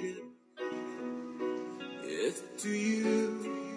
worship. Is to you,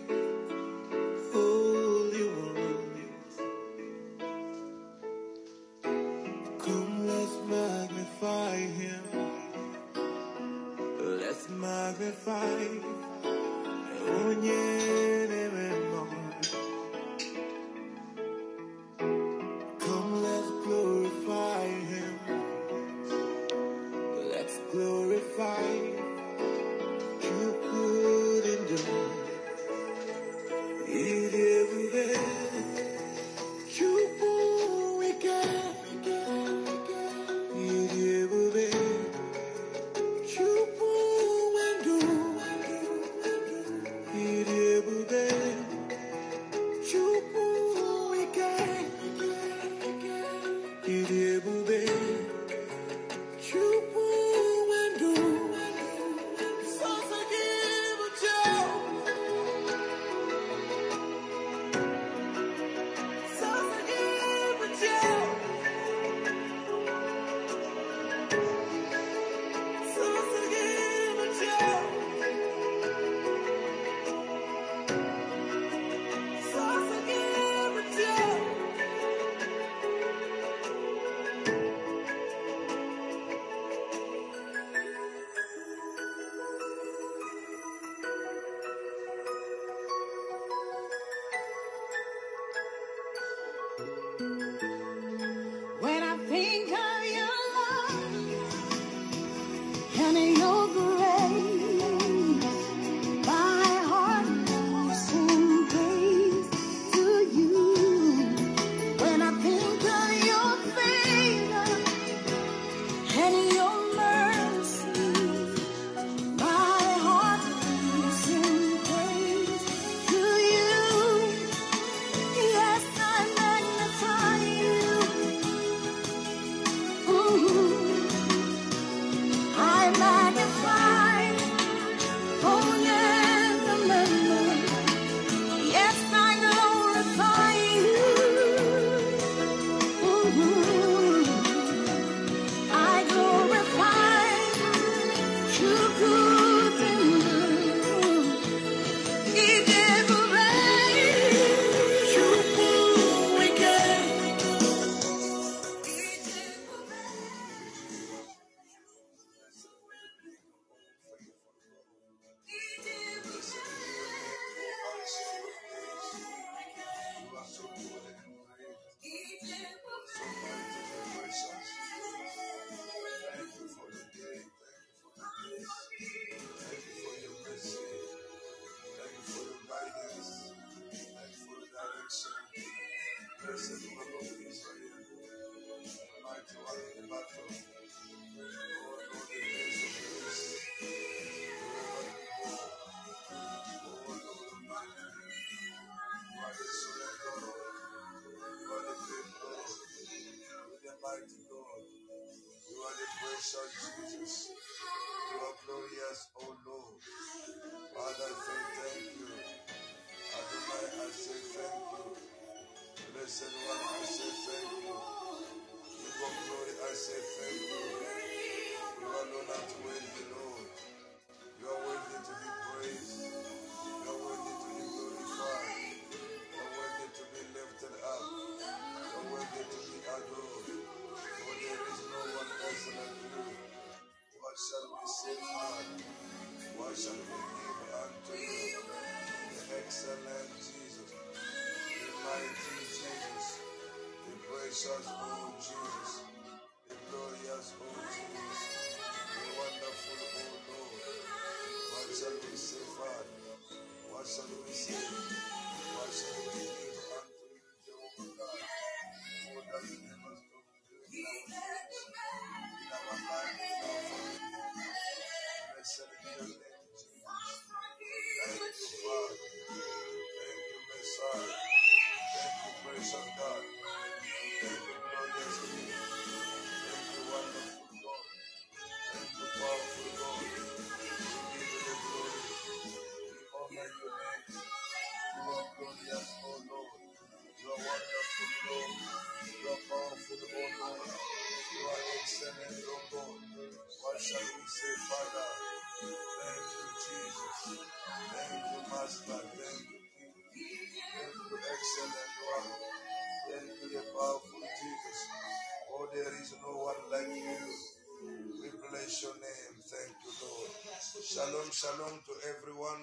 Shalom, to everyone,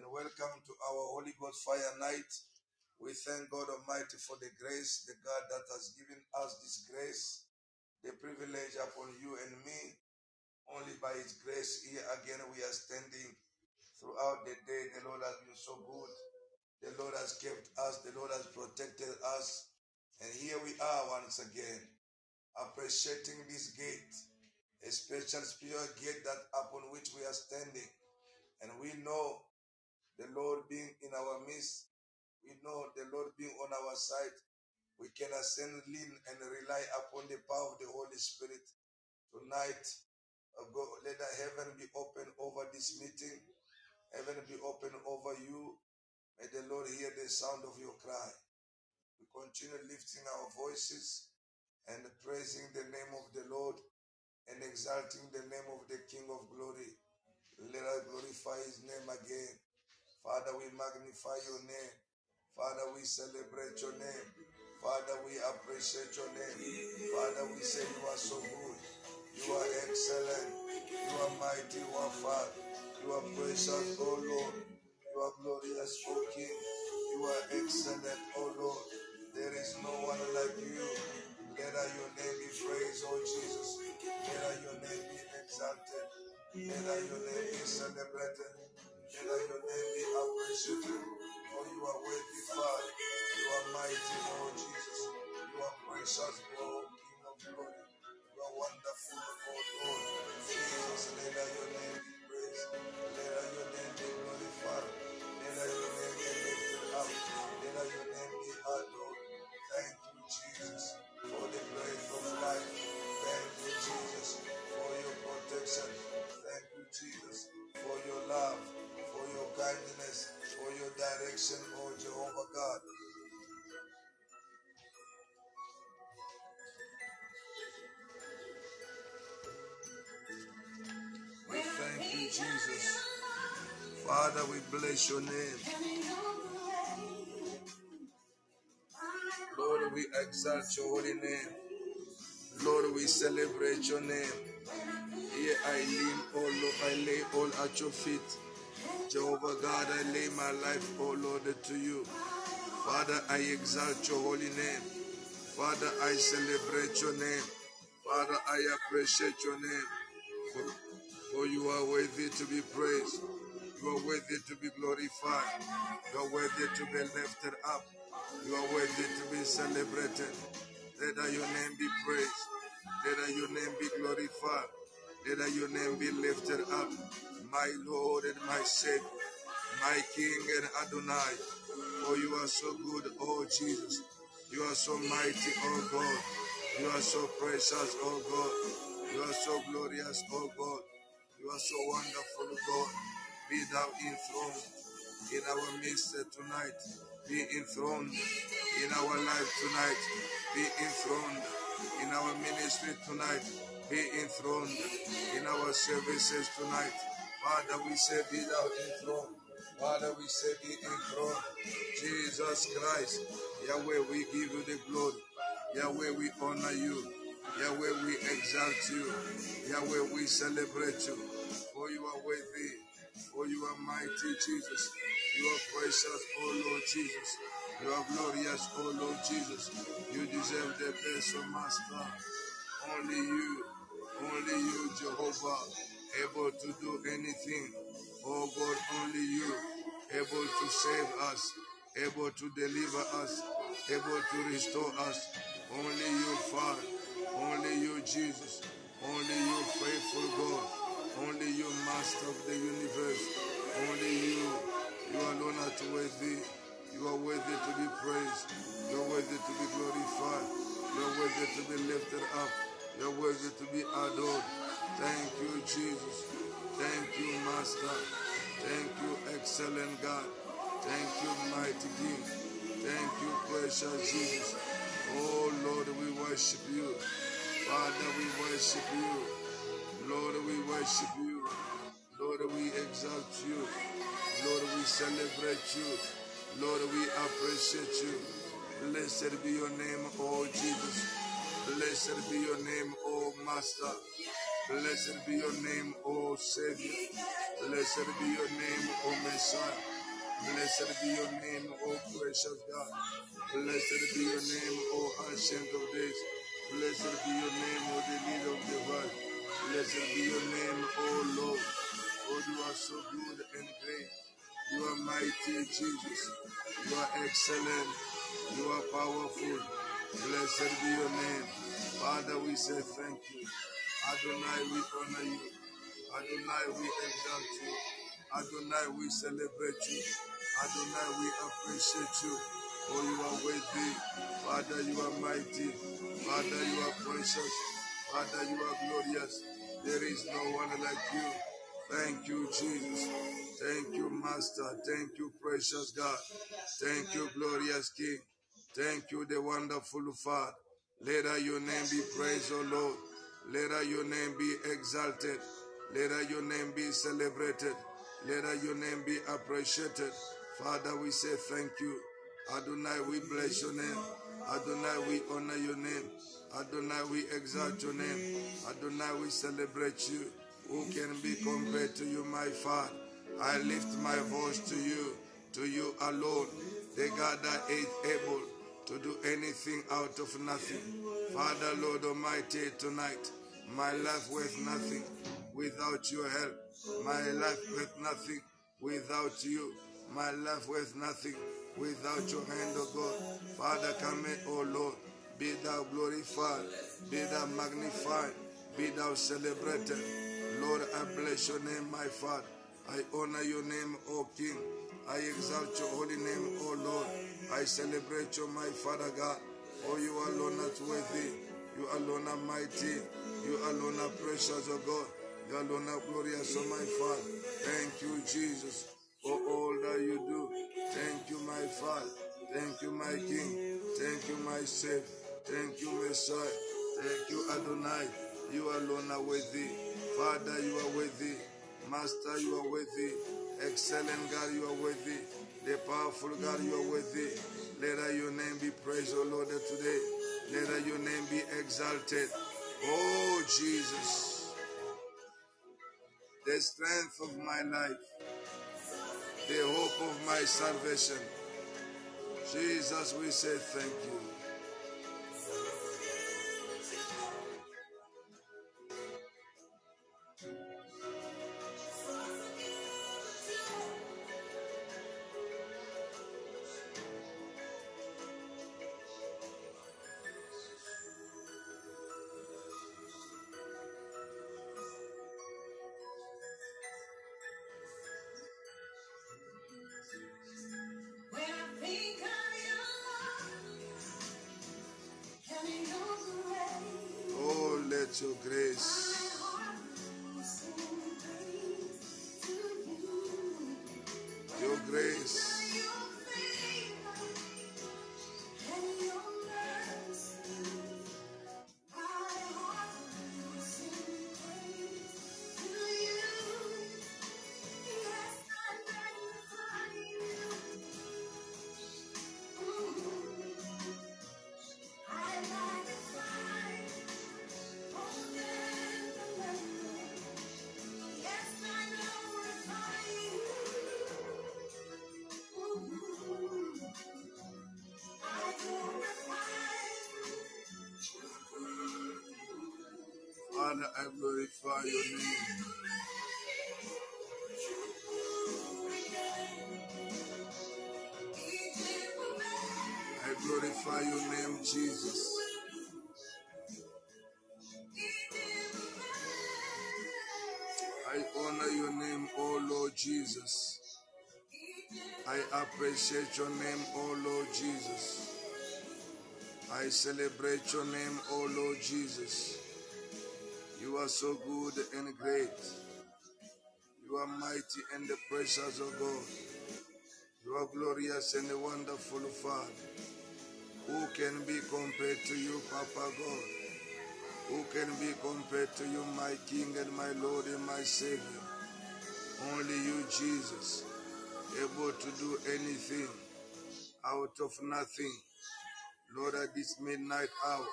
and welcome to our Holy Ghost Fire Night. We thank God Almighty for the grace, the God that has given us this grace, the privilege upon you and me. Only by His grace, here again we are standing throughout the day. The Lord has been so good. The Lord has kept us, the Lord has protected us. And here we are once again, appreciating this gate, a special spiritual gate that upon which we are standing. And we know the Lord being in our midst, we know the Lord being on our side. We can ascend, lean, and rely upon the power of the Holy Spirit. Tonight, uh, go, let heaven be open over this meeting. Heaven be open over you. May the Lord hear the sound of your cry. We continue lifting our voices and praising the name of the Lord and exalting the name of the King of glory. Let us glorify his name again. Father, we magnify your name. Father, we celebrate your name. Father, we appreciate your name. Father, we say you are so good. You are excellent. You are mighty. You are far. You are precious, O Lord. You are glorious, O King. You are excellent, O Lord. There is no one like you. Let your name be praised, O Jesus. Let your name be exalted. Let your name be celebrated. Let your name be appreciated. For you are worthy, Father. You are mighty, O Jesus. You are precious, O King of glory. You are wonderful, O Lord. Jesus, let your name be praised. Let your name be glorified. Let your name be lifted up. Let your name be adored. Thank you, Jesus, kindness, for your direction, oh Jehovah God. We thank you, Jesus. Father, we bless your name. Lord, we exalt your holy name. Lord, we celebrate your name. Here I lean, oh Lord, I lay all at your feet. Jehovah God, I lay my life, oh Lord, to you. Father, I exalt your holy name. Father, I celebrate your name. Father, I appreciate your name. For, for you are worthy to be praised. You are worthy to be glorified. You are worthy to be lifted up. You are worthy to be celebrated. Let your name be praised. Let your name be glorified. Let your name be lifted up. My Lord and my Savior, my King and Adonai. For you are so good, oh Jesus. You are so mighty, oh God. You are so precious, oh God. You are so glorious, oh God. You are so wonderful, God. Be thou enthroned in our midst tonight. Be enthroned in our life tonight. Be enthroned in our ministry tonight. Be enthroned in our services tonight. Father, we say, Be thou enthroned. Father, we say, Be enthroned. Jesus Christ, Yahweh, we give you the glory. Yahweh, we honor you. Yahweh, we exalt you. Yahweh, we celebrate you. For you are worthy. For you are mighty, Jesus. You are precious, oh Lord Jesus. You are glorious, oh Lord Jesus. You deserve the best, oh Master. Only you, only you, Jehovah, able to do anything. Oh God, only you, able to save us, able to deliver us, able to restore us. Only you, Father. Only you, Jesus. Only you, faithful God. Only you, Master of the universe. Only you. You alone are worthy. You are worthy to be praised. You are worthy to be glorified. You are worthy to be lifted up. You are worthy to be adored. Thank you, Jesus. Thank you, Master. Thank you, excellent God. Thank you, mighty King. Thank you, precious Jesus. Oh Lord, we worship you. Father, we worship you. Lord, we worship you. Lord, we exalt you. Lord, we celebrate you. Lord, we appreciate you. Blessed be your name, oh Jesus. Blessed be your name, oh Master. Blessed be your name, O Savior. Blessed be your name, O Messiah. Blessed be your name, O precious God. Blessed be your name, O Ancient of Days. Blessed be your name, O the leader of the world. Blessed be your name, O Lord. Oh, you are so good and great. You are mighty, Jesus. You are excellent. You are powerful. Blessed be your name. Father, we say thank you. Adonai, we honor you. Adonai, we exalt you. Adonai, we celebrate you. Adonai, we appreciate you. For you are worthy. Father, you are mighty. Father, you are precious. Father, you are glorious. There is no one like you. Thank you, Jesus. Thank you, Master. Thank you, precious God. Thank you, glorious King. Thank you, the wonderful Father. Let your name be praised, O Lord. Let uh, your name be exalted. Let uh, your name be celebrated. Let uh, your name be appreciated. Father, we say thank you. Adonai, we bless your name. Adonai, we honor your name. Adonai, we exalt your name. Adonai, we celebrate you. Who can be compared to you, my Father? I lift my voice to you, to you alone, the God that is able to do anything out of nothing. Father, Lord Almighty, tonight, my life worth nothing without your help. My life worth nothing without you. My life worth nothing without your hand, O God. Father, come in, O Lord. Be thou glorified, be thou magnified, be thou celebrated. Lord, I bless your name, my Father. I honor your name, O King. I exalt your holy name, O Lord. I celebrate you, my Father God. For you alone are worthy. You alone are mighty. You alone are precious, O God. You alone are glorious, O my Father. Thank you, Jesus, for all that you do. Thank you, my Father. Thank you, my King. Thank you, my Savior. Thank you, Messiah. Thank you, Adonai. You alone are worthy. Father, you are worthy. Master, you are worthy. Excellent God, you are worthy. The powerful God, you are worthy. Let your name be praised, O Lord, today. Let your name be exalted. Oh, Jesus, the strength of my life, the hope of my salvation. Jesus, we say thank you. I glorify your name. I glorify your name, Jesus. I honor your name, oh Lord Jesus. I appreciate your name, oh Lord Jesus. I celebrate your name, oh Lord Jesus. You are so good and great. You are mighty and the precious of God. You are glorious and wonderful Father. Who can be compared to you, Papa God? Who can be compared to you, my King and my Lord and my Savior? Only you, Jesus, able to do anything out of nothing. Lord, at this midnight hour,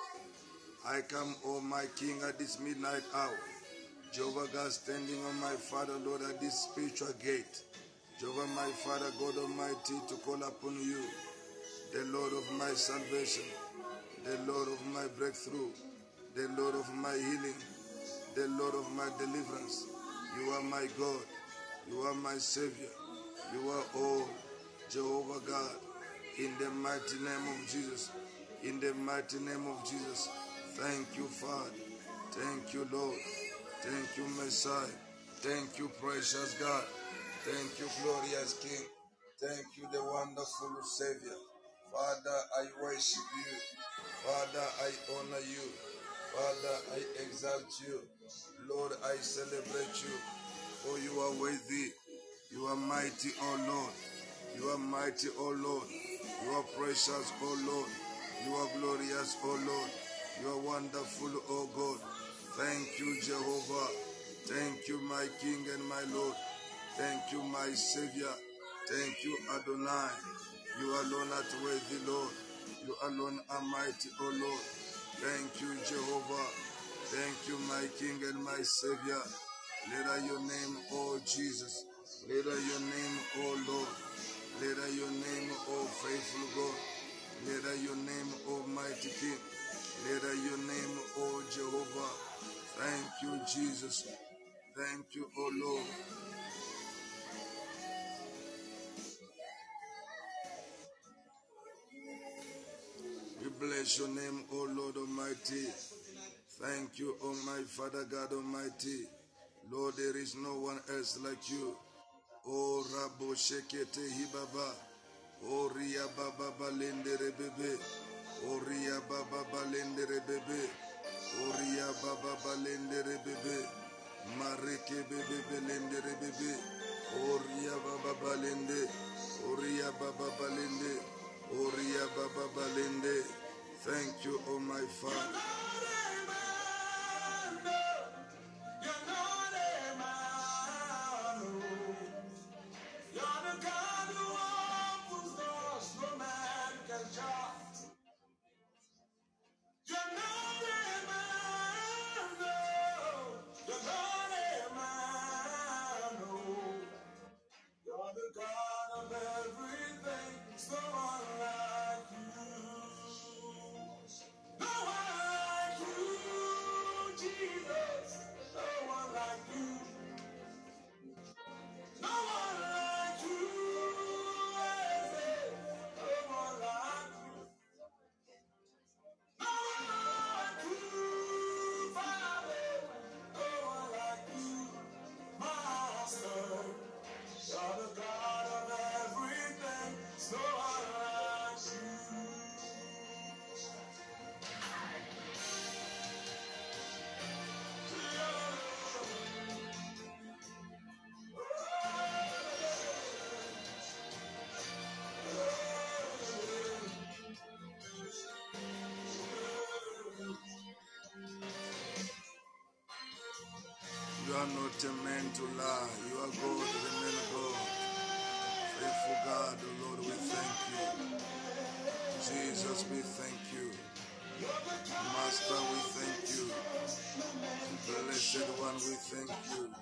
I come, oh my King, at this midnight hour. Jehovah God, standing on my Father, Lord, at this spiritual gate. Jehovah, my Father, God Almighty, to call upon you, the Lord of my salvation, the Lord of my breakthrough, the Lord of my healing, the Lord of my deliverance. You are my God. You are my Savior. You are all Jehovah God. In the mighty name of Jesus. In the mighty name of Jesus. Thank you, Father. Thank you, Lord. Thank you, Messiah. Thank you, precious God. Thank you, glorious King. Thank you, the wonderful Savior. Father, I worship you. Father, I honor you. Father, I exalt you. Lord, I celebrate you. For you are worthy. You are mighty, O Lord. You are mighty, O Lord. You are precious, O Lord. You are glorious, O Lord. You are wonderful, O God. Thank you, Jehovah. Thank you, my King and my Lord. Thank you, my Savior. Thank you, Adonai. You alone are worthy, Lord. You alone are mighty, O Lord. Thank you, Jehovah. Thank you, my King and my Savior. Let your name, O Jesus. Let your name, O Lord. Let your name, O faithful God. Let your name, Almighty King. Let your name, O Jehovah. Thank you, Jesus. Thank you, O Lord. We bless your name, O Lord Almighty. Thank you, O my Father God Almighty. Lord, there is no one else like you. O Rabo Shekete Hibaba. O Ria Baba Balende Rebebe. O Ria Baba Balende Rebebe. O Ria Baba Balende Rebebe. Mareke Bebe Belende Rebebe. O Ria Baba Balende. O Ria Baba Balende. O Ria Baba Balende. Thank you, O my Father. Are not a man to lie. You are God, remain God. Faithful God, Lord, we thank you. Jesus, we thank you. Master, we thank you. Blessed one, we thank you.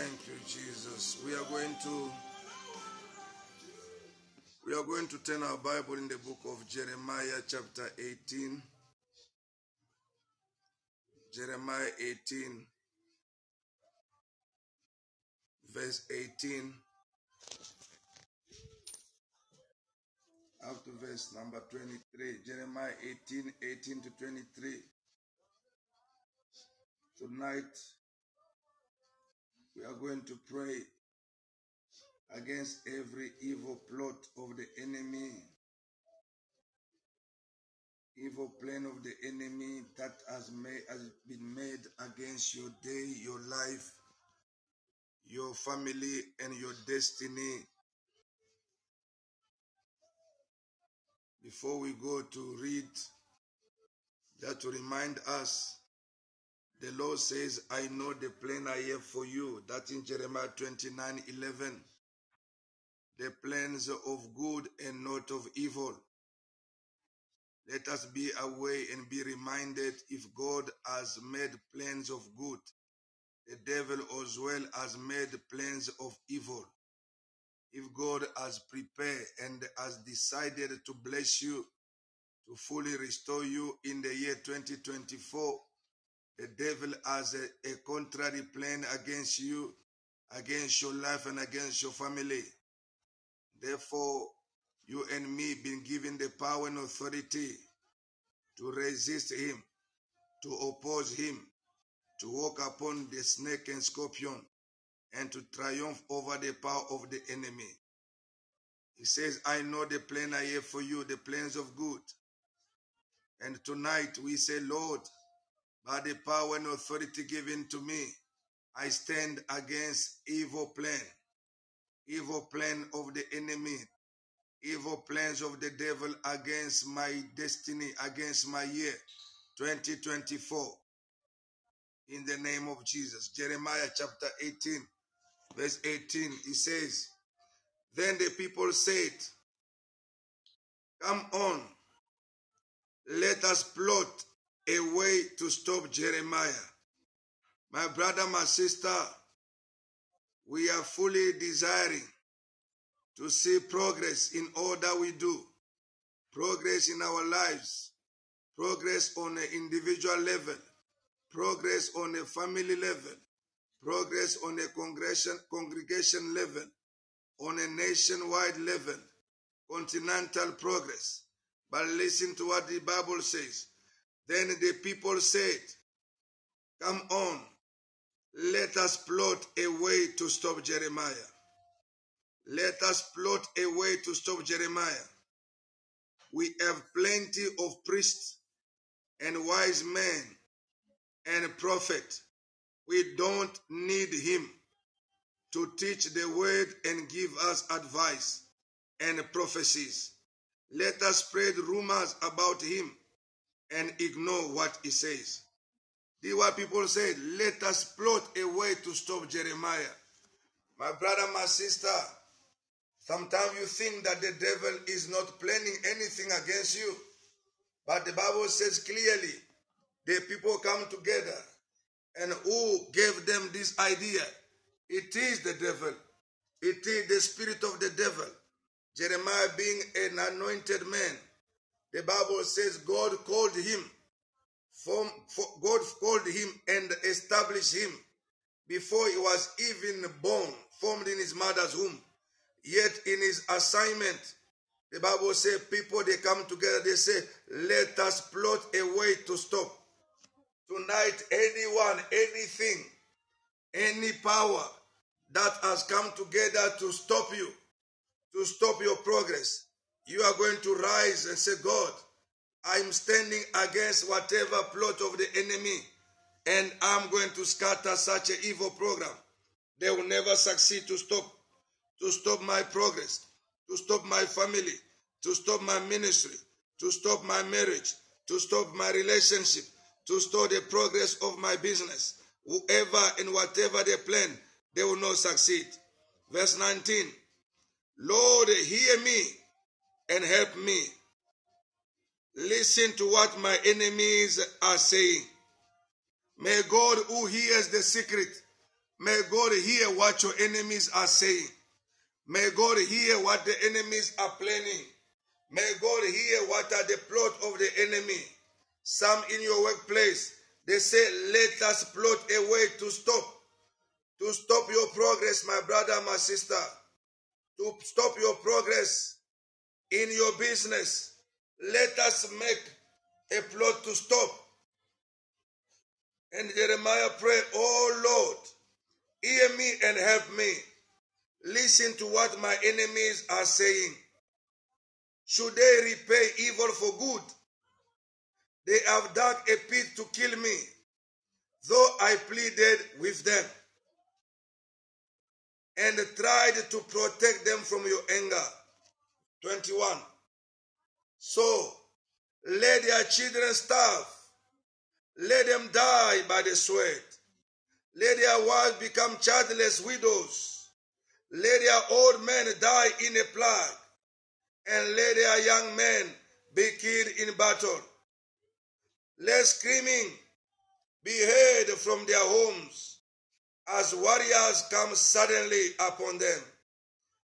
Thank you, Jesus. We are going to we are going to turn our Bible in the book of Jeremiah, chapter 18. Jeremiah 18, verse 18 up to verse number 23. Jeremiah 18, 18 to 23. Tonight, going to pray against every evil plot of the enemy, evil plan of the enemy that has, made, has been made against your day, your life, your family, and your destiny. Before we go to read, just to remind us, the Lord says, I know the plan I have for you. That in Jeremiah 29 11 the plans of good and not of evil. Let us be aware and be reminded if God has made plans of good, the devil as well has made plans of evil. If God has prepared and has decided to bless you, to fully restore you in the year 2024, the devil has a, a contrary plan against you, against your life, and against your family. Therefore, you and me been given the power and authority to resist him, to oppose him, to walk upon the snake and scorpion, and to triumph over the power of the enemy. He says, I know the plan I have for you, the plans of good. And tonight we say, Lord, by the power and authority given to me, I stand against evil plan, evil plan of the enemy, evil plans of the devil against my destiny, against my year 2024. In the name of Jesus. Jeremiah chapter 18, verse 18, he says, Then the people said, Come on, let us plot a way to stop Jeremiah. My brother, my sister, we are fully desiring to see progress in all that we do, progress in our lives, progress on an individual level, progress on a family level, progress on a congregation, congregation level, on a nationwide level, continental progress. But listen to what the Bible says. Then the people said, Come on, let us plot a way to stop Jeremiah. Let us plot a way to stop Jeremiah. We have plenty of priests and wise men and prophets. We don't need him to teach the word and give us advice and prophecies. Let us spread rumors about him and ignore what he says. The what people said, let us plot a way to stop Jeremiah. My brother, my sister, sometimes you think that the devil is not planning anything against you. But the Bible says clearly, the people come together and who gave them this idea? It is the devil. It is the spirit of the devil. Jeremiah being an anointed man, the Bible says God called him. From, God called him and established him before he was even born, formed in his mother's womb. Yet in his assignment, the Bible says people they come together, they say, Let us plot a way to stop. Tonight, anyone, anything, any power that has come together to stop you, to stop your progress, you are going to rise and say, God, I'm standing against whatever plot of the enemy, and I'm going to scatter such an evil program. They will never succeed to stop, to stop my progress, to stop my family, to stop my ministry, to stop my marriage, to stop my relationship, to stop the progress of my business. Whoever and whatever they plan, they will not succeed. Verse 19 Lord, hear me and help me. Listen to what my enemies are saying. May God, who hears the secret, May God hear what your enemies are saying. May God hear what the enemies are planning. May God hear what are the plot of the enemy. Some in your workplace, they say, let us plot a way to stop, to stop your progress, my brother, my sister, to stop your progress in your business. Let us make a plot to stop. And Jeremiah prayed, Oh Lord, hear me and help me. Listen to what my enemies are saying. Should they repay evil for good? They have dug a pit to kill me, though I pleaded with them and tried to protect them from your anger. 21. So let their children starve, let them die by the sword, let their wives become childless widows, let their old men die in a plague, and let their young men be killed in battle. Let screaming be heard from their homes as warriors come suddenly upon them.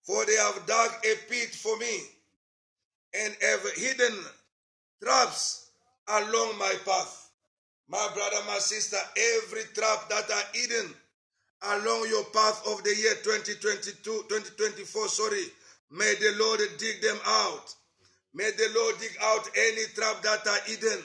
For they have dug a pit for me and have hidden traps along my path. My brother, my sister, every trap that are hidden along your path of the year 2022, 2024, sorry, may the Lord dig them out. May the Lord dig out any trap that are hidden.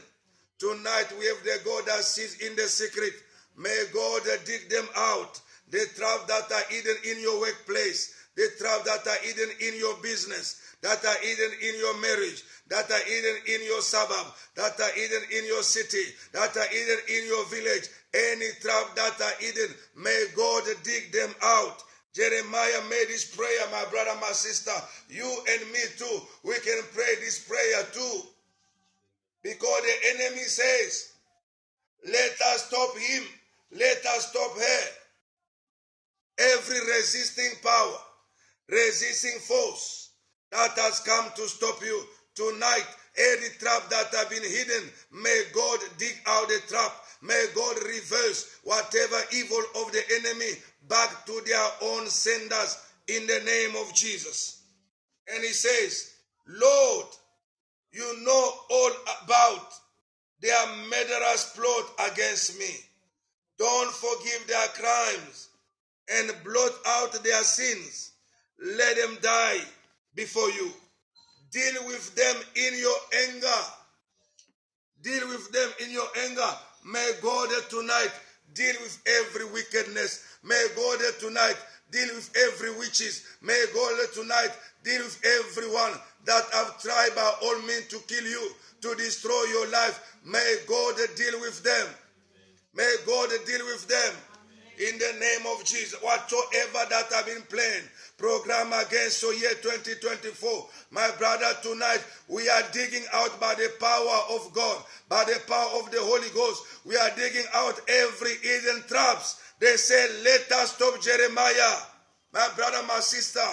Tonight we have the God that sits in the secret. May God dig them out. The trap that are hidden in your workplace, the trap that are hidden in your business, that are hidden in your marriage, that are hidden in your suburb, that are hidden in your city, that are hidden in your village, any trap that are hidden, may God dig them out. Jeremiah made this prayer, my brother, my sister. You and me too. We can pray this prayer too. Because the enemy says, let us stop him. Let us stop her. Every resisting power, resisting force that has come to stop you tonight, any trap that have been hidden, may God dig out the trap. May God reverse whatever evil of the enemy back to their own senders in the name of Jesus. And he says, Lord, you know all about their murderous plot against me. Don't forgive their crimes and blot out their sins. Let them die before you. Deal with them in your anger. Deal with them in your anger. May God tonight deal with every wickedness. May God tonight deal with every witches. May God tonight deal with everyone that have tried by all means to kill you, to destroy your life. May God deal with them. May God deal with them. In the name of Jesus, whatsoever that have been planned, program against your year 2024, my brother, tonight we are digging out by the power of God, by the power of the Holy Ghost. We are digging out every hidden traps. They say, "Let us stop Jeremiah." My brother, my sister,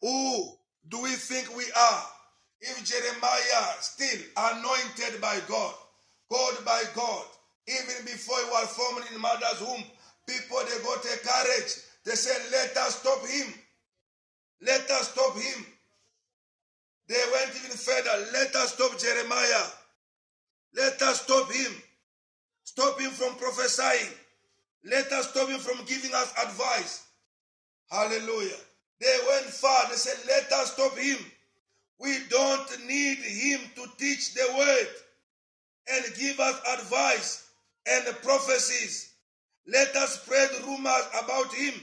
who do we think we are? If Jeremiah still anointed by God, called by God, even before he was formed in mother's womb, people they got a courage. They said, "Let us stop him. Let us stop him." They went even further. Let us stop Jeremiah. Let us stop him. Stop him from prophesying. Let us stop him from giving us advice. Hallelujah. They went far. They said, Let us stop him. We don't need him to teach the word and give us advice and prophecies. Let us spread rumors about him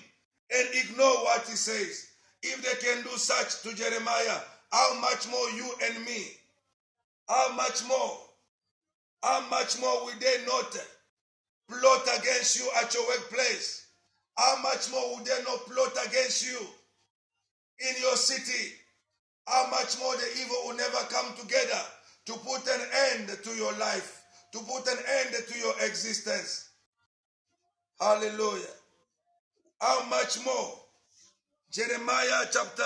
and ignore what he says. If they can do such to Jeremiah, how much more you and me? How much more? How much more will they not plot against you at your workplace? How much more will they not plot against you in your city? How much more the evil will never come together to put an end to your life, to put an end to your existence? Hallelujah. How much more? Jeremiah chapter.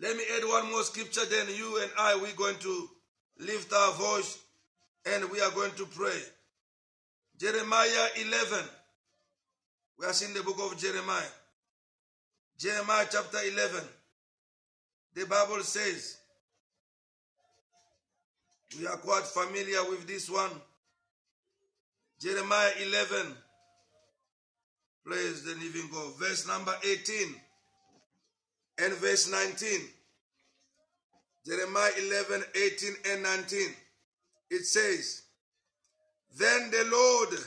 Let me add one more scripture, then you and I, we're going to lift our voice and we are going to pray. Jeremiah 11, We are seeing the book of Jeremiah. Jeremiah chapter 11. The Bible says, we are quite familiar with this one. Jeremiah 11. Praise the living God. Verse number 18 and verse 19. Jeremiah 11, 18 and 19. It says, Then the Lord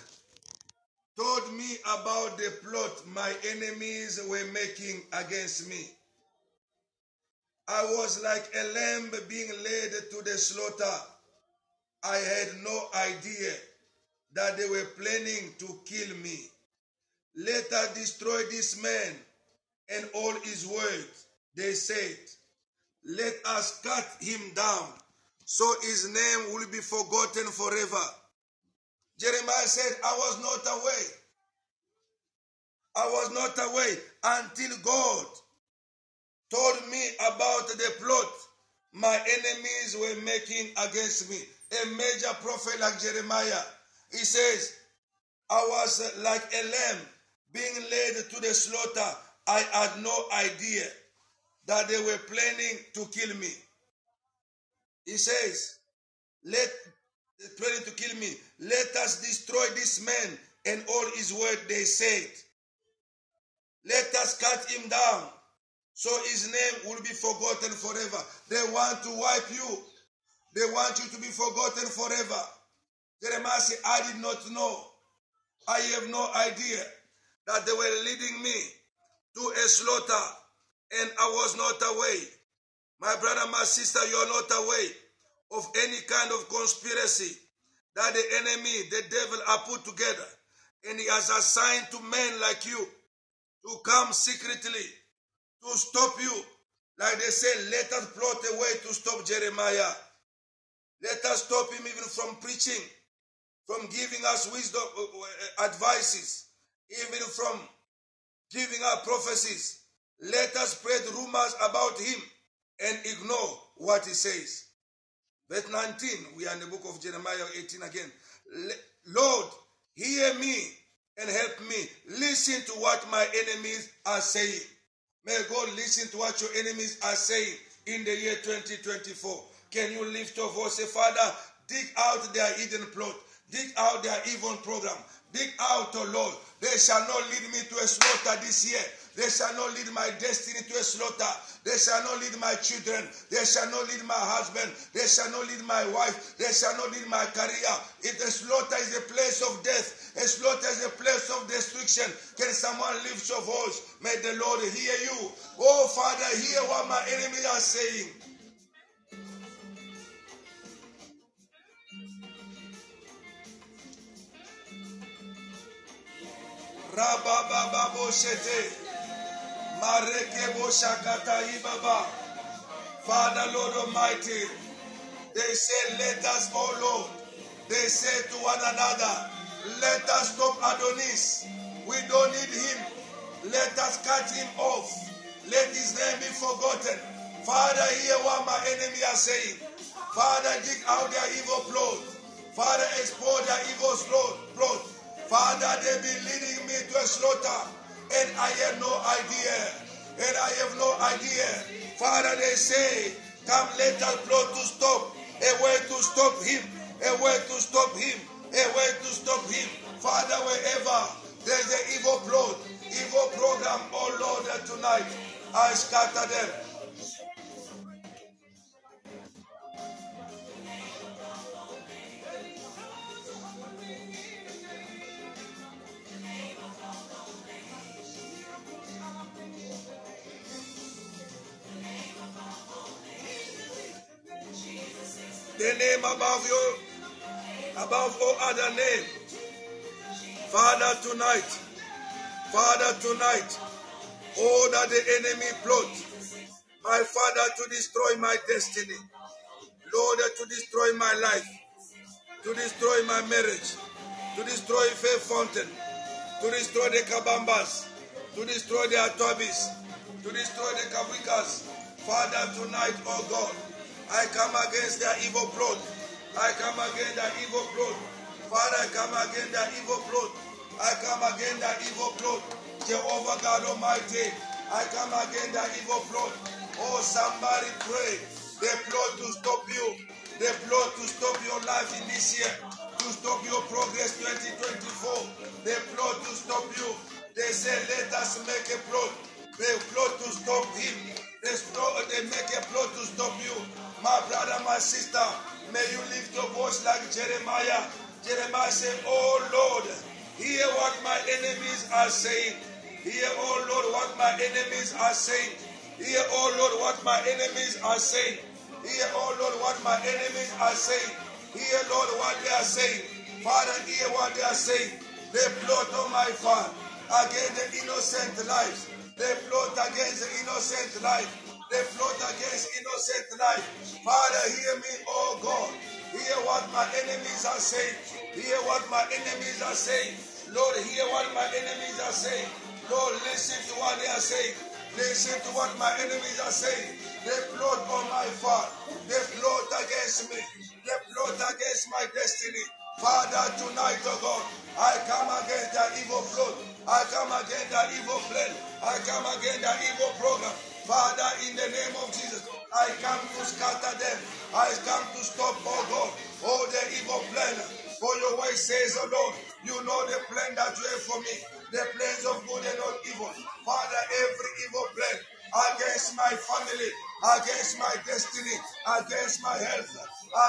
told me about the plot my enemies were making against me. I was like a lamb being led to the slaughter. I had no idea that they were planning to kill me. Let us destroy this man and all his words. They said, Let us cut him down so his name will be forgotten forever. Jeremiah said, I was not away. I was not away until God told me about the plot my enemies were making against me. A major prophet like Jeremiah, he says, I was like a lamb being led to the slaughter. I had no idea that they were planning to kill me. He says, Let planning to kill me. Let us destroy this man and all his word they said. Let us cut him down so his name will be forgotten forever. They want to wipe you. They want you to be forgotten forever. Jeremiah said, I did not know. I have no idea that they were leading me to a slaughter and I was not away. My brother, my sister, you are not away of any kind of conspiracy that the enemy, the devil, are put together. And he has assigned to men like you to come secretly to stop you. Like they say, let us plot a way to stop Jeremiah. Let us stop him even from preaching, from giving us wisdom, uh, uh, advices, even from giving our prophecies. Let us spread rumors about him and ignore what he says. Verse 19, we are in the book of Jeremiah 18 again. Lord, hear me and help me. Listen to what my enemies are saying. May God listen to what your enemies are saying in the year 2024. Can you lift your voice? Father, dig out their hidden plot, dig out their evil program, dig out, oh Lord. They shall not lead me to a slaughter this year. They shall not lead my destiny to a slaughter. They shall not lead my children. They shall not lead my husband. They shall not lead my wife. They shall not lead my career. If the slaughter is a place of death, a slaughter is a place of destruction, can someone lift your voice? May the Lord hear you. Oh, Father, hear what my enemies are saying. Father, Lord Almighty, they say, Let us, oh Lord, they say to one another, Let us stop Adonis. We don't need him. Let us cut him off. Let his name be forgotten. Father, hear what my enemy are saying. Father, dig out their evil plot. Father, expose their evil plot. Father, they be leading me to a slaughter and I have no idea. And I have no idea. Father, they say, come let us plot to stop. A way to stop him. A way to stop him. A way to stop him. Father, wherever there's an evil plot, evil program, oh Lord, tonight, I scatter them. The name above you, above all other name. Father, tonight, Father, tonight, all that the enemy plot, my Father, to destroy my destiny, Lord, to destroy my life, to destroy my marriage, to destroy Faith Fountain, to destroy the Kabambas, to destroy the Atobis, to destroy the Kawikas. Father, tonight, oh God, I come against their evil plot. I come against their evil plot. Father, I come against their evil plot. I come against that evil plot. Jehovah God Almighty, I come against that evil plot. Oh, somebody pray. The plot to stop you. The plot to stop your life in this year. To stop your progress 2024. The plot to stop you. They say, let us make a plot. They plot to stop him. They, make a plot to stop you. My brother, my sister, may you lift your voice like Jeremiah. Jeremiah said, Oh Lord, hear what my enemies are saying. Hear, oh Lord, what my enemies are saying. Hear, oh Lord, what my enemies are saying. Hear, oh Lord, what my enemies are saying. Hear, Lord, what they are saying. Father, hear what they are saying. They plot on my Father against the innocent lives. They plot against innocent life. They plot against innocent life. Father, hear me, oh God. Hear what my enemies are saying. Hear what my enemies are saying. Lord, hear what my enemies are saying. Lord, listen to what they are saying. Listen to what my enemies are saying. They plot on my Father. They plot against me. They plot against my destiny. Father, tonight, oh God, I come against that evil plot. I come against that evil plan. I come against that evil program. Father, in the name of Jesus, I come to scatter them. I come to stop, oh God, all the evil plan. For your word says, oh Lord, you know the plan that you have for me, the plans of good and not evil. Father, every evil plan against my family, against my destiny, against my health,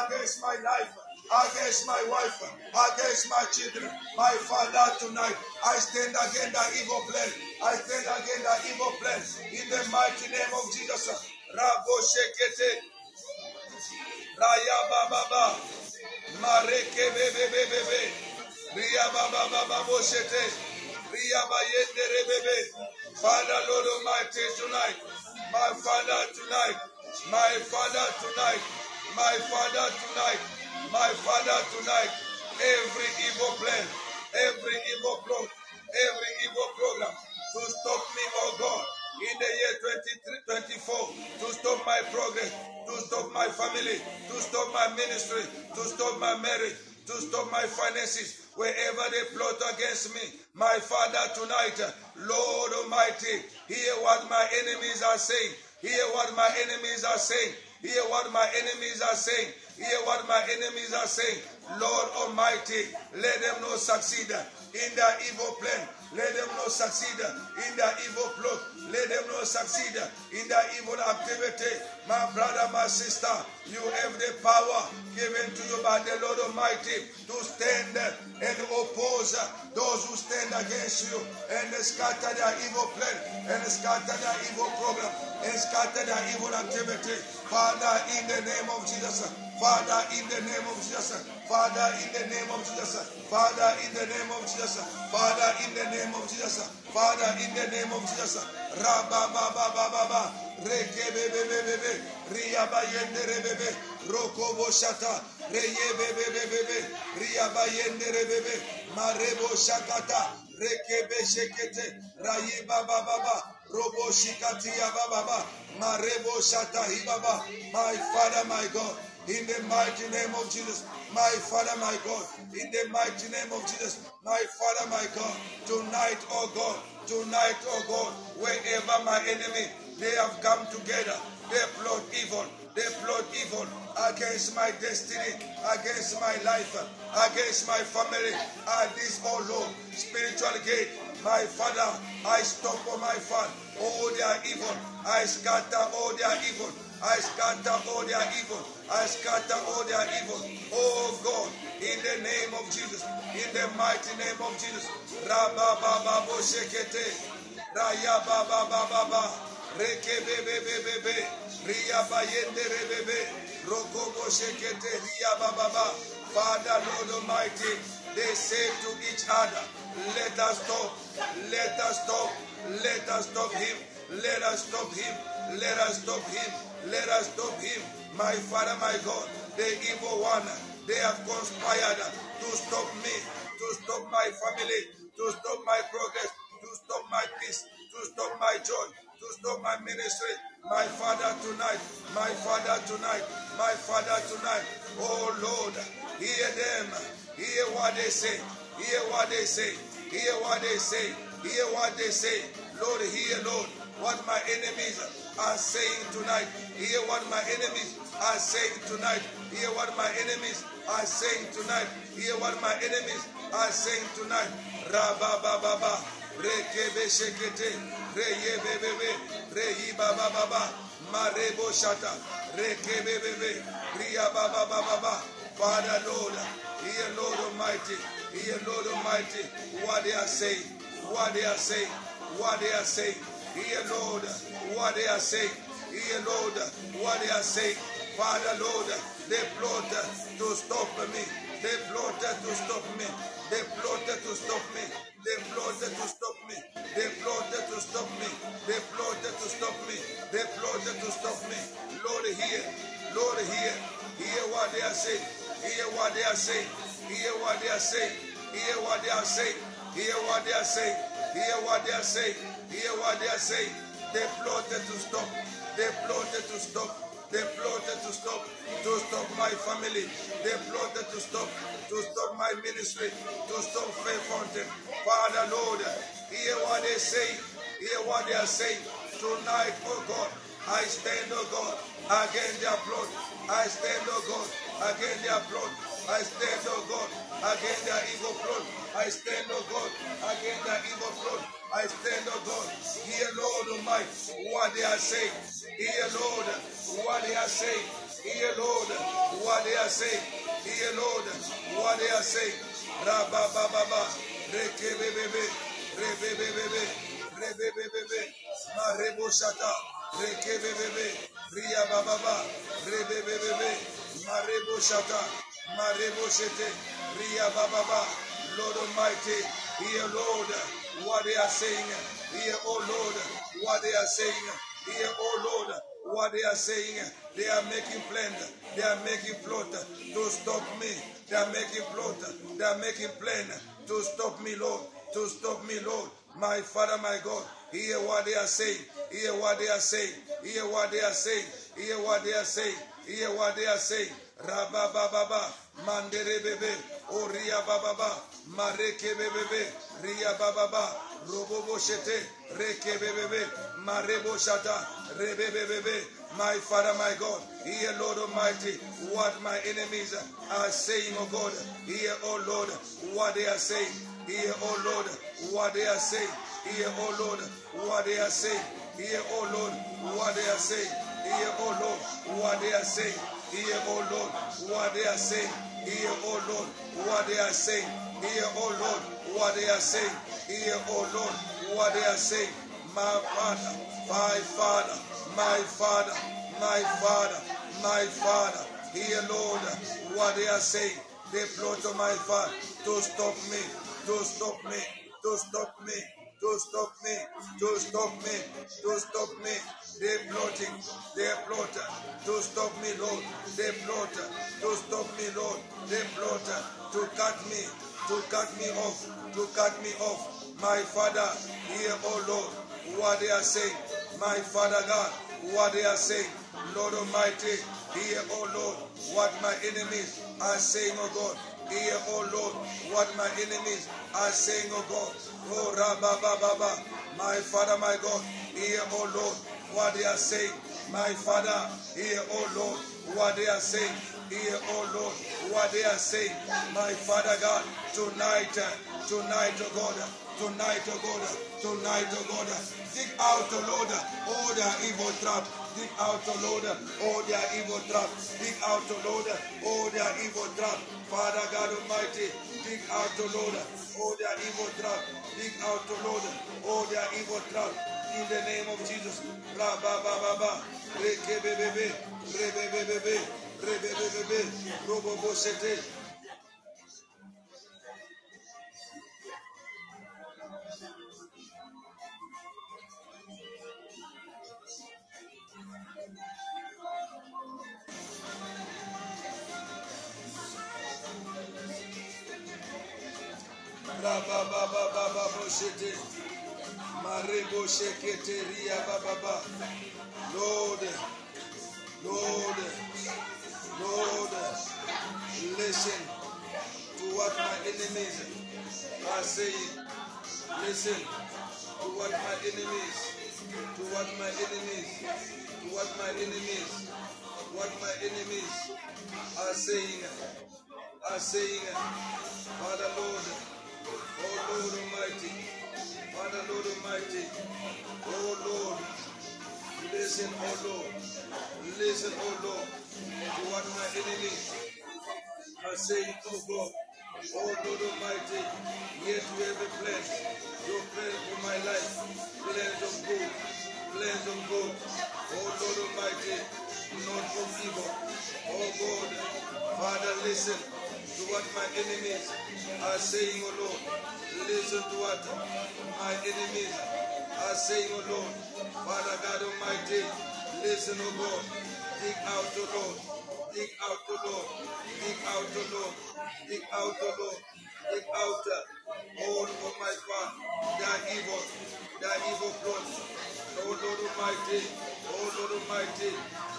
against my life, against my wife, against my children, my father tonight. I stand against the evil plan. I stand against the evil plan. In the mighty name of Jesus. Rabo Shekete. Raya Baba. Mareke Bebe Bebe. Ria Baba Baba Boshete. Ria Bayende Rebebe. Father Lord Almighty tonight. My Father tonight. My Father tonight. My Father tonight. My Father tonight. Every evil plan. Every evil plot. Every evil program to stop me, oh God, in the year 2024, to stop my progress, to stop my family, to stop my ministry, to stop my marriage, to stop my finances, wherever they plot against me. My Father, tonight, Lord Almighty, hear what my enemies are saying. Hear what my enemies are saying. Hear what my enemies are saying. Hear what my enemies are saying. Lord Almighty, let them not succeed in their evil plan. Let them not succeed in their evil plot. Let them not succeed in their evil activity. My brother, my sister, you have the power given to you by the Lord Almighty to stand and oppose those who stand against you and scatter their evil plan and scatter their evil program and scatter their evil activity. Father, in the name of Jesus, Father, in the name of Jesus, Father, in the name of Jesus, Father, in the name of Jesus, Father, in the name of Jesus, Father, in the name of Jesus, Rabba Baba Baba Baba, Reke Bebe Bebe, Ria Bayende Rebebe, Roko Boshata, Reye Bebe Bebe, Ria Bayende Rebebe, Marebo Shakata, Reke Beshekete, Raye Baba Baba, Robo Shikatia Baba, Marebo Shata Hibaba, my Father, my God. In the mighty name of Jesus. My Father, my God, in the mighty name of Jesus. My Father, my God, tonight, oh God, tonight, oh God, wherever my enemy, they have come together, they plot evil, they plot evil against my destiny, against my life, against my family, at this, oh Lord, spiritual gate. My Father, I stop, oh my Father, all their evil. I scatter all their evil. I scatter all their evil. I scatter all their evil. Oh God, in the name of Jesus, in the mighty name of Jesus. Rabba Baba Boshekete. Raya Baba Baba Baba. Reke Bebe Bebe Bebe. Ria Bayende Rebebe. Roko Boshekete. Ria Baba Baba. Father Lord Almighty, they say to each other, let us stop, let us stop, let us stop him, let us stop him, let us stop him, let us stop him. My Father, my God, the evil one, they have conspired to stop me, to stop my family, to stop my progress, to stop my peace, to stop my joy, to stop my ministry. My Father tonight, my Father tonight, my Father tonight. Oh Lord, hear them, hear what they say, hear what they say, Hear what they say. Hear what they say. Lord, hear, Lord, what my enemies are saying tonight. Hear what my enemies are saying tonight. Hear what my enemies are saying tonight. Hear what my enemies are saying tonight. Rabba baba ba. Rekebe shekete. Reye bebebe. Reyi baba baba. Marebo shata. Rekebe bebe. Ria baba baba ba. Father Lord, hear Lord Almighty. Hear Lord Almighty. What they are saying. What they are saying. What they are saying. Hear Lord what they are saying. Hear Lord what they are saying. Father Lord, they plotted to stop me. They plotted to stop me. They plotted to stop me. They plotted to stop me. They plotted to stop me. They plotted to stop me. They plotted to stop me. Lord, hear. Lord, hear. Hear what they are saying. Hear what they are saying. Hear what they are saying. Hear what they are saying. Hear what they are saying. Hear what they are saying. Hear what they are saying. They plotted to stop. They plotted to stop. They plotted to stop. To stop my family. They plotted to stop. To stop my ministry. To stop Faith Fountain. Father Lord, hear what they say. Hear what they are saying. Tonight, oh God, I stand, oh God, against their plot. I stand, oh God, against their plot. I stand, oh God, against their evil plot. I stand, oh God, against their evil plot. I stand, oh God. Hear, Lord Almighty, what they are saying. Hear, Lord, what they are saying. Hear, Lord, what they are saying. Hear, Lord, what they are saying. Rabba Baba, Reke Bebe, Rebe Bebe, Rebe Bebe, Marebo Shata, Reke Ria Baba, Rebe Bebe, Marebo Shata, Marebo Shete, Ria Baba, Lord Almighty, hear, Lord, what they are saying. Hear, oh Lord, what they are saying. Hear, oh Lord, what they are saying. They are making plans. They are making plot to stop me. They are making plot. They are making plan to stop me, Lord. To stop me, Lord. My Father, my God. Hear what they are saying. Hear what they are saying. Hear what they are saying. Hear what they are saying. Hear what they are saying. Rabba baba mandere bebe oria baba mareke bebe ria baba robobo shete reke bebe marebo shata rebe bebe my father my god. Hear lord almighty what my enemies are saying oh god. Hear oh lord what they are saying. Hear oh lord what they are saying hear oh lord what they are saying hear oh lord what they are saying hear oh lord what they are saying Hear, oh Lord, what they are saying. Hear, oh Lord, what they are saying. Hear, oh Lord, what they are saying. Hear, oh Lord, what they are saying. My Father, my Father, my Father, my Father, my Father. Hear, Lord, what they are saying. They plot to my Father to stop me, to stop me, to stop me, to stop me, to stop me, to stop me. They plotting, they plot to stop me, Lord. They plot to stop me, Lord. They plot to cut me, to cut me off, to cut me off. My Father, hear, oh Lord, what they are saying. My Father God, what they are saying. Lord Almighty, hear, oh Lord, what my enemies are saying, oh God. Hear, oh Lord, what my enemies are saying, oh God. Oh Rabba Baba, my Father, my God, hear, oh Lord, what they are saying. My Father, hear, oh Lord, what they are saying. Hear, oh Lord, what they are saying. My Father God, tonight, uh, tonight, oh God, uh, tonight, oh God, uh, tonight, oh God, uh, dig out, oh Lord, all their evil trap. Dig out, oh Lord, all their evil trap. Dig out, oh Lord, all their evil trap. Father God Almighty, dig out, oh Lord, all their evil trap. Dig out, oh Lord, all their evil trap in the name of Jesus. Ra ba ba ba ba. Re ke be be be. Re be be be be. Re be be be be. Sete. Ra ba ba ba ba ba bo sete. Marebo shekete ria ba ba ba. Lord, Lord, Lord, listen, to what my enemies are saying. Listen to what my enemies, to what my enemies, to what my enemies, what my enemies are saying, are saying, Father Lord, oh Lord Almighty, Father Lord Almighty, oh Lord, listen, oh Lord, listen, oh Lord, to what my enemies are saying, oh God, oh Almighty, yet you have a plan, your plan for my life, plans of good, plans of good, oh Lord Almighty, not of evil, oh God, Father, listen to what my enemies are saying, oh Lord, listen to what my enemies are saying, oh Lord, Father God Almighty, listen, oh God, dig out, oh Lord, dig out, oh Lord, dig out, oh Lord, dig out, oh Lord, dig out uh, all of my God, their evil, their evil plots. Oh Lord Almighty, oh Lord Almighty,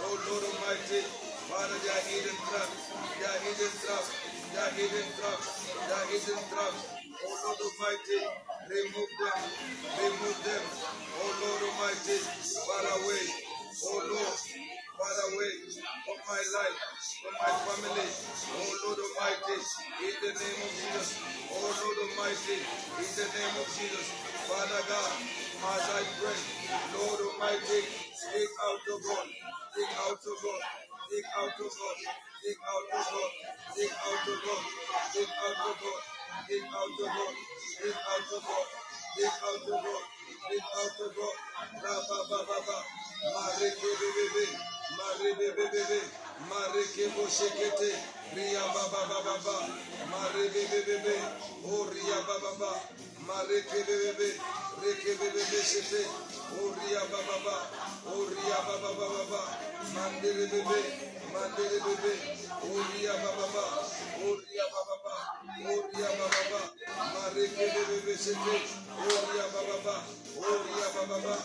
oh Lord Almighty, Father, they are hidden traps, they are hidden traps, they are hidden traps, they are hidden traps. Oh Lord Almighty, remove them, remove them. Oh Lord Almighty, far away. Oh Lord, far away from my life, from my family. Oh Lord Almighty, in the name of Jesus. Oh Lord Almighty, in the name of Jesus. Father God, as I pray, Lord Almighty, take out of God, take out of God, take out of God, speak out of God, speak out of God, speak out of God, speak out of God, speak out of God, speak out of God, take out of God, Rabba Baba Mareke Bebe, Marebe Bebe, Mareke Boshekete, Ria Baba Baba Baba, Marebe Bebe, O Ria Baba Baba, Mareke Bebe, Reke Bebe Shete, O Ria Baba Baba, O Ria Baba Baba, Mandere Bebe, Mandere Bebe, O Ria Baba Baba, O Ria Baba Baba, O Ria Baba Baba, Mareke Bebe Shete, O Ria Baba Baba, O Ria Baba Baba,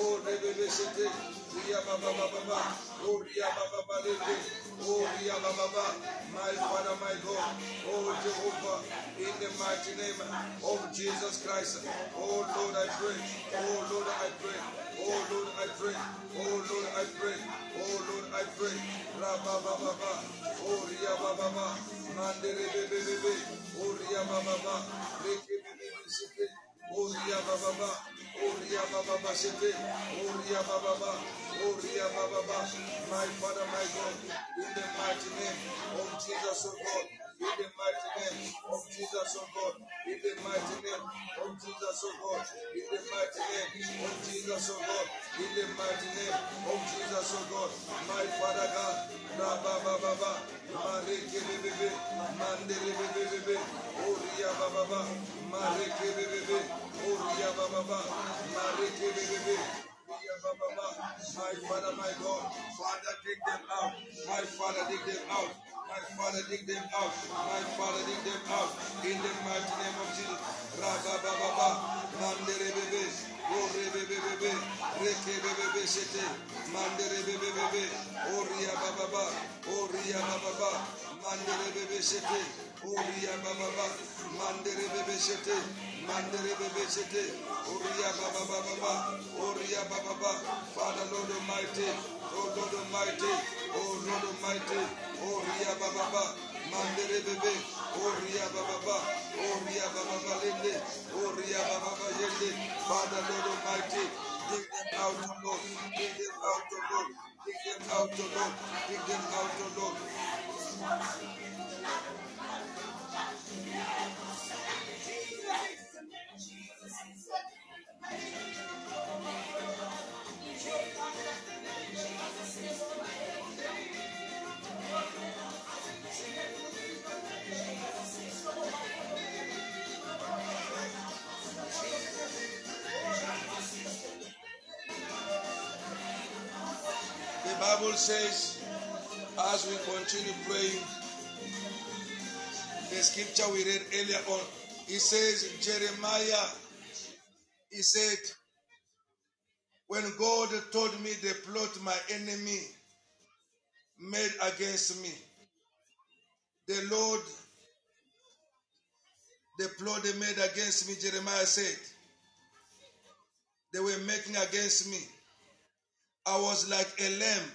O Rebebe Shete, Ria Baba Baba Baba, O Ria Baba Baba Lebe, O Ria Baba Baba, my Father, my God, O Jehovah, in the mighty name of Jesus Christ. Oh Lord, I pray. Oh Lord, I pray. Oh Lord, I pray. Oh Lord, I pray. Oh Lord, I pray. Rabba Baba Baba, O Ria Baba Baba, Mandere Bebe Bebe, O Ria Baba Baba, Reke Bebe Bebe Oria baba ba, Oria baba ba shete, Oria baba ba, Oria baba ba. My Father, my God, in the mighty name of Jesus, oh God, in the mighty name of Jesus, oh God, in the mighty name of Jesus, oh God, in the mighty name of Jesus, oh God, in the mighty name of Jesus, oh God, my Father God, Rabba baba ba, Mareke bebe, Mandere bebe Oria baba ba, Mareke bebe, Oria baba ba, Mareke bebe, baba my Father, my God, Father, dig them out, my Father, dig them out. Father, dig them out. Father, dig them out. In the mighty name of Jesus. Rabba baba ba, Mandere bebe, Ore bebe bebe, Reke bebe bebe Mandere bebe bebe, Oria baba ba, Oria baba ba, Mandere bebe shete, Oria baba ba, Mandere bebe shete, Mandere bebe shete, Oria baba baba ba, Oria oh, baba ba, Father Lord Almighty, oh Lord Almighty, oh Lord Almighty, Oria baba ba, Mandere bebe, Oria baba ba, Oria baba ba lende, Oria baba ba yende, Father Lord Almighty, dig them out, O Lord, dig them out, O Lord, dig them out, O Lord, dig them out, O Lord. The Bible says, as we continue praying, the scripture we read earlier on, it says, Jeremiah, he said, when God told me the plot my enemy made against me, the Lord the plot they made against me, Jeremiah said, they were making against me. I was like a lamb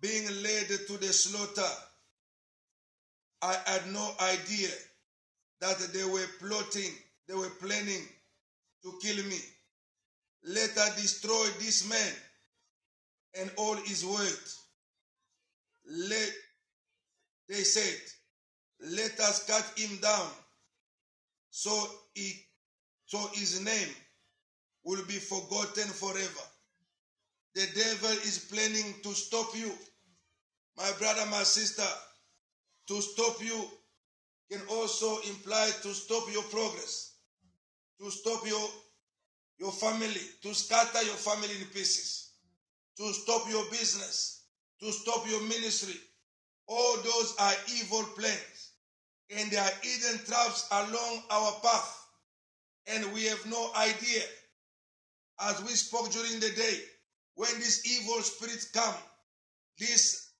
being led to the slaughter. I had no idea that they were plotting, they were planning to kill me. Let us destroy this man and all his words. Let, they said, let us cut him down so he, so his name will be forgotten forever. The devil is planning to stop you. My brother, my sister, to stop you can also imply to stop your progress, to stop your, your family, to scatter your family in pieces, to stop your business, to stop your ministry. All those are evil plans, and they are hidden traps along our path, and we have no idea. As we spoke during the day, when these evil spirits come, this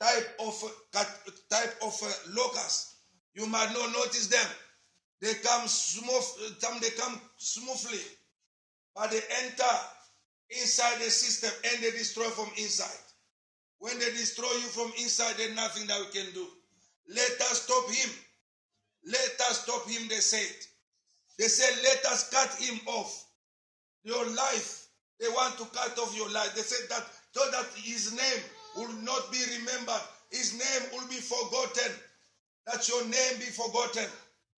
type of type of uh, locusts, you might not notice them. They come smooth, they come smoothly, but they enter inside the system and they destroy from inside. When they destroy you from inside, there's nothing that we can do. Let us stop him. Let us stop him, they said. They said, let us cut him off. Your life, they want to cut off your life. They said that so that his name will not be remembered, his name will be forgotten. That your name be forgotten.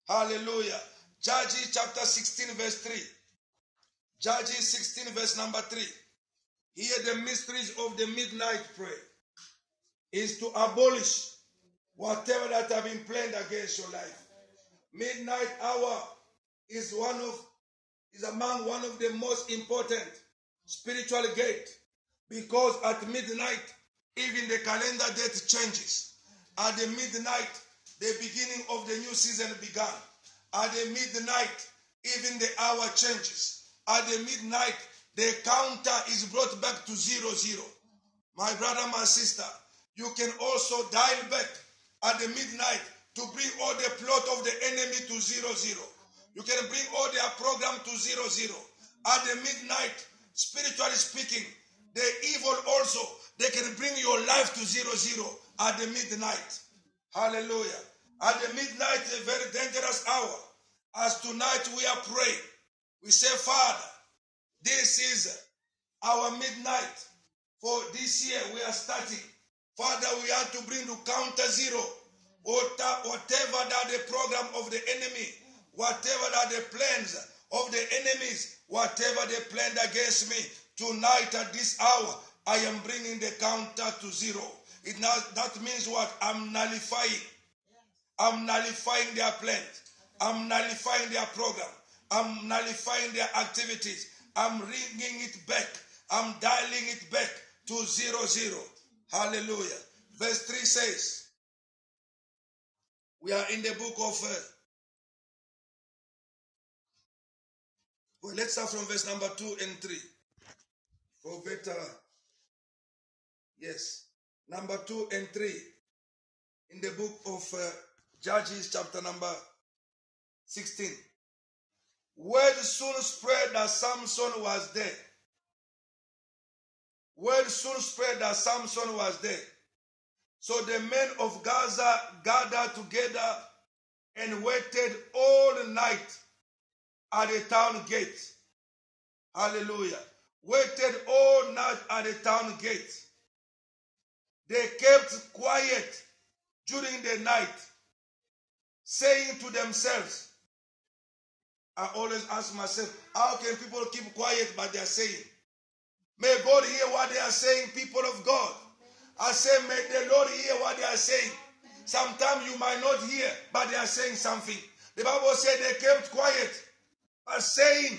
Hallelujah. Judges chapter 16, verse 3. Judges 16, verse number 3. Here the mysteries of the midnight prayer is to abolish whatever that have been planned against your life. Midnight hour is one of is among one of the most important spiritual gate because at midnight even the calendar date changes. At the midnight the beginning of the new season began. At the midnight even the hour changes. At the midnight the counter is brought back to zero zero. My brother, my sister, you can also dial back at the midnight to bring all the plot of the enemy to zero zero. You can bring all their program to zero zero. At the midnight, spiritually speaking, the evil also, they can bring your life to zero zero at the midnight. Hallelujah. At the midnight, a very dangerous hour. As tonight we are praying, we say, Father, this is our midnight. For this year we are starting. Father, we have to bring to counter zero whatever that the program of the enemy, whatever that the plans of the enemies, whatever they planned against me, tonight at this hour, I am bringing the counter to zero. It now that means what? I'm nullifying. I'm nullifying their plans. I'm nullifying their program. I'm nullifying their activities. I'm ringing it back. I'm dialing it back to zero zero. Hallelujah. Verse 3 says, we are in the book of, uh, well, let's start from verse number 2 and 3. For better, yes, number 2 and 3 in the book of uh, Judges, chapter number 16. Word soon spread that Samson was dead. Word soon spread that Samson was dead. So the men of Gaza gathered together and waited all night at the town gate. Hallelujah. Waited all night at the town gate. They kept quiet during the night, saying to themselves, I always ask myself, how can people keep quiet but they are saying? May God hear what they are saying, people of God. I say, may the Lord hear what they are saying. Sometimes you might not hear, but they are saying something. The Bible said they kept quiet, but saying,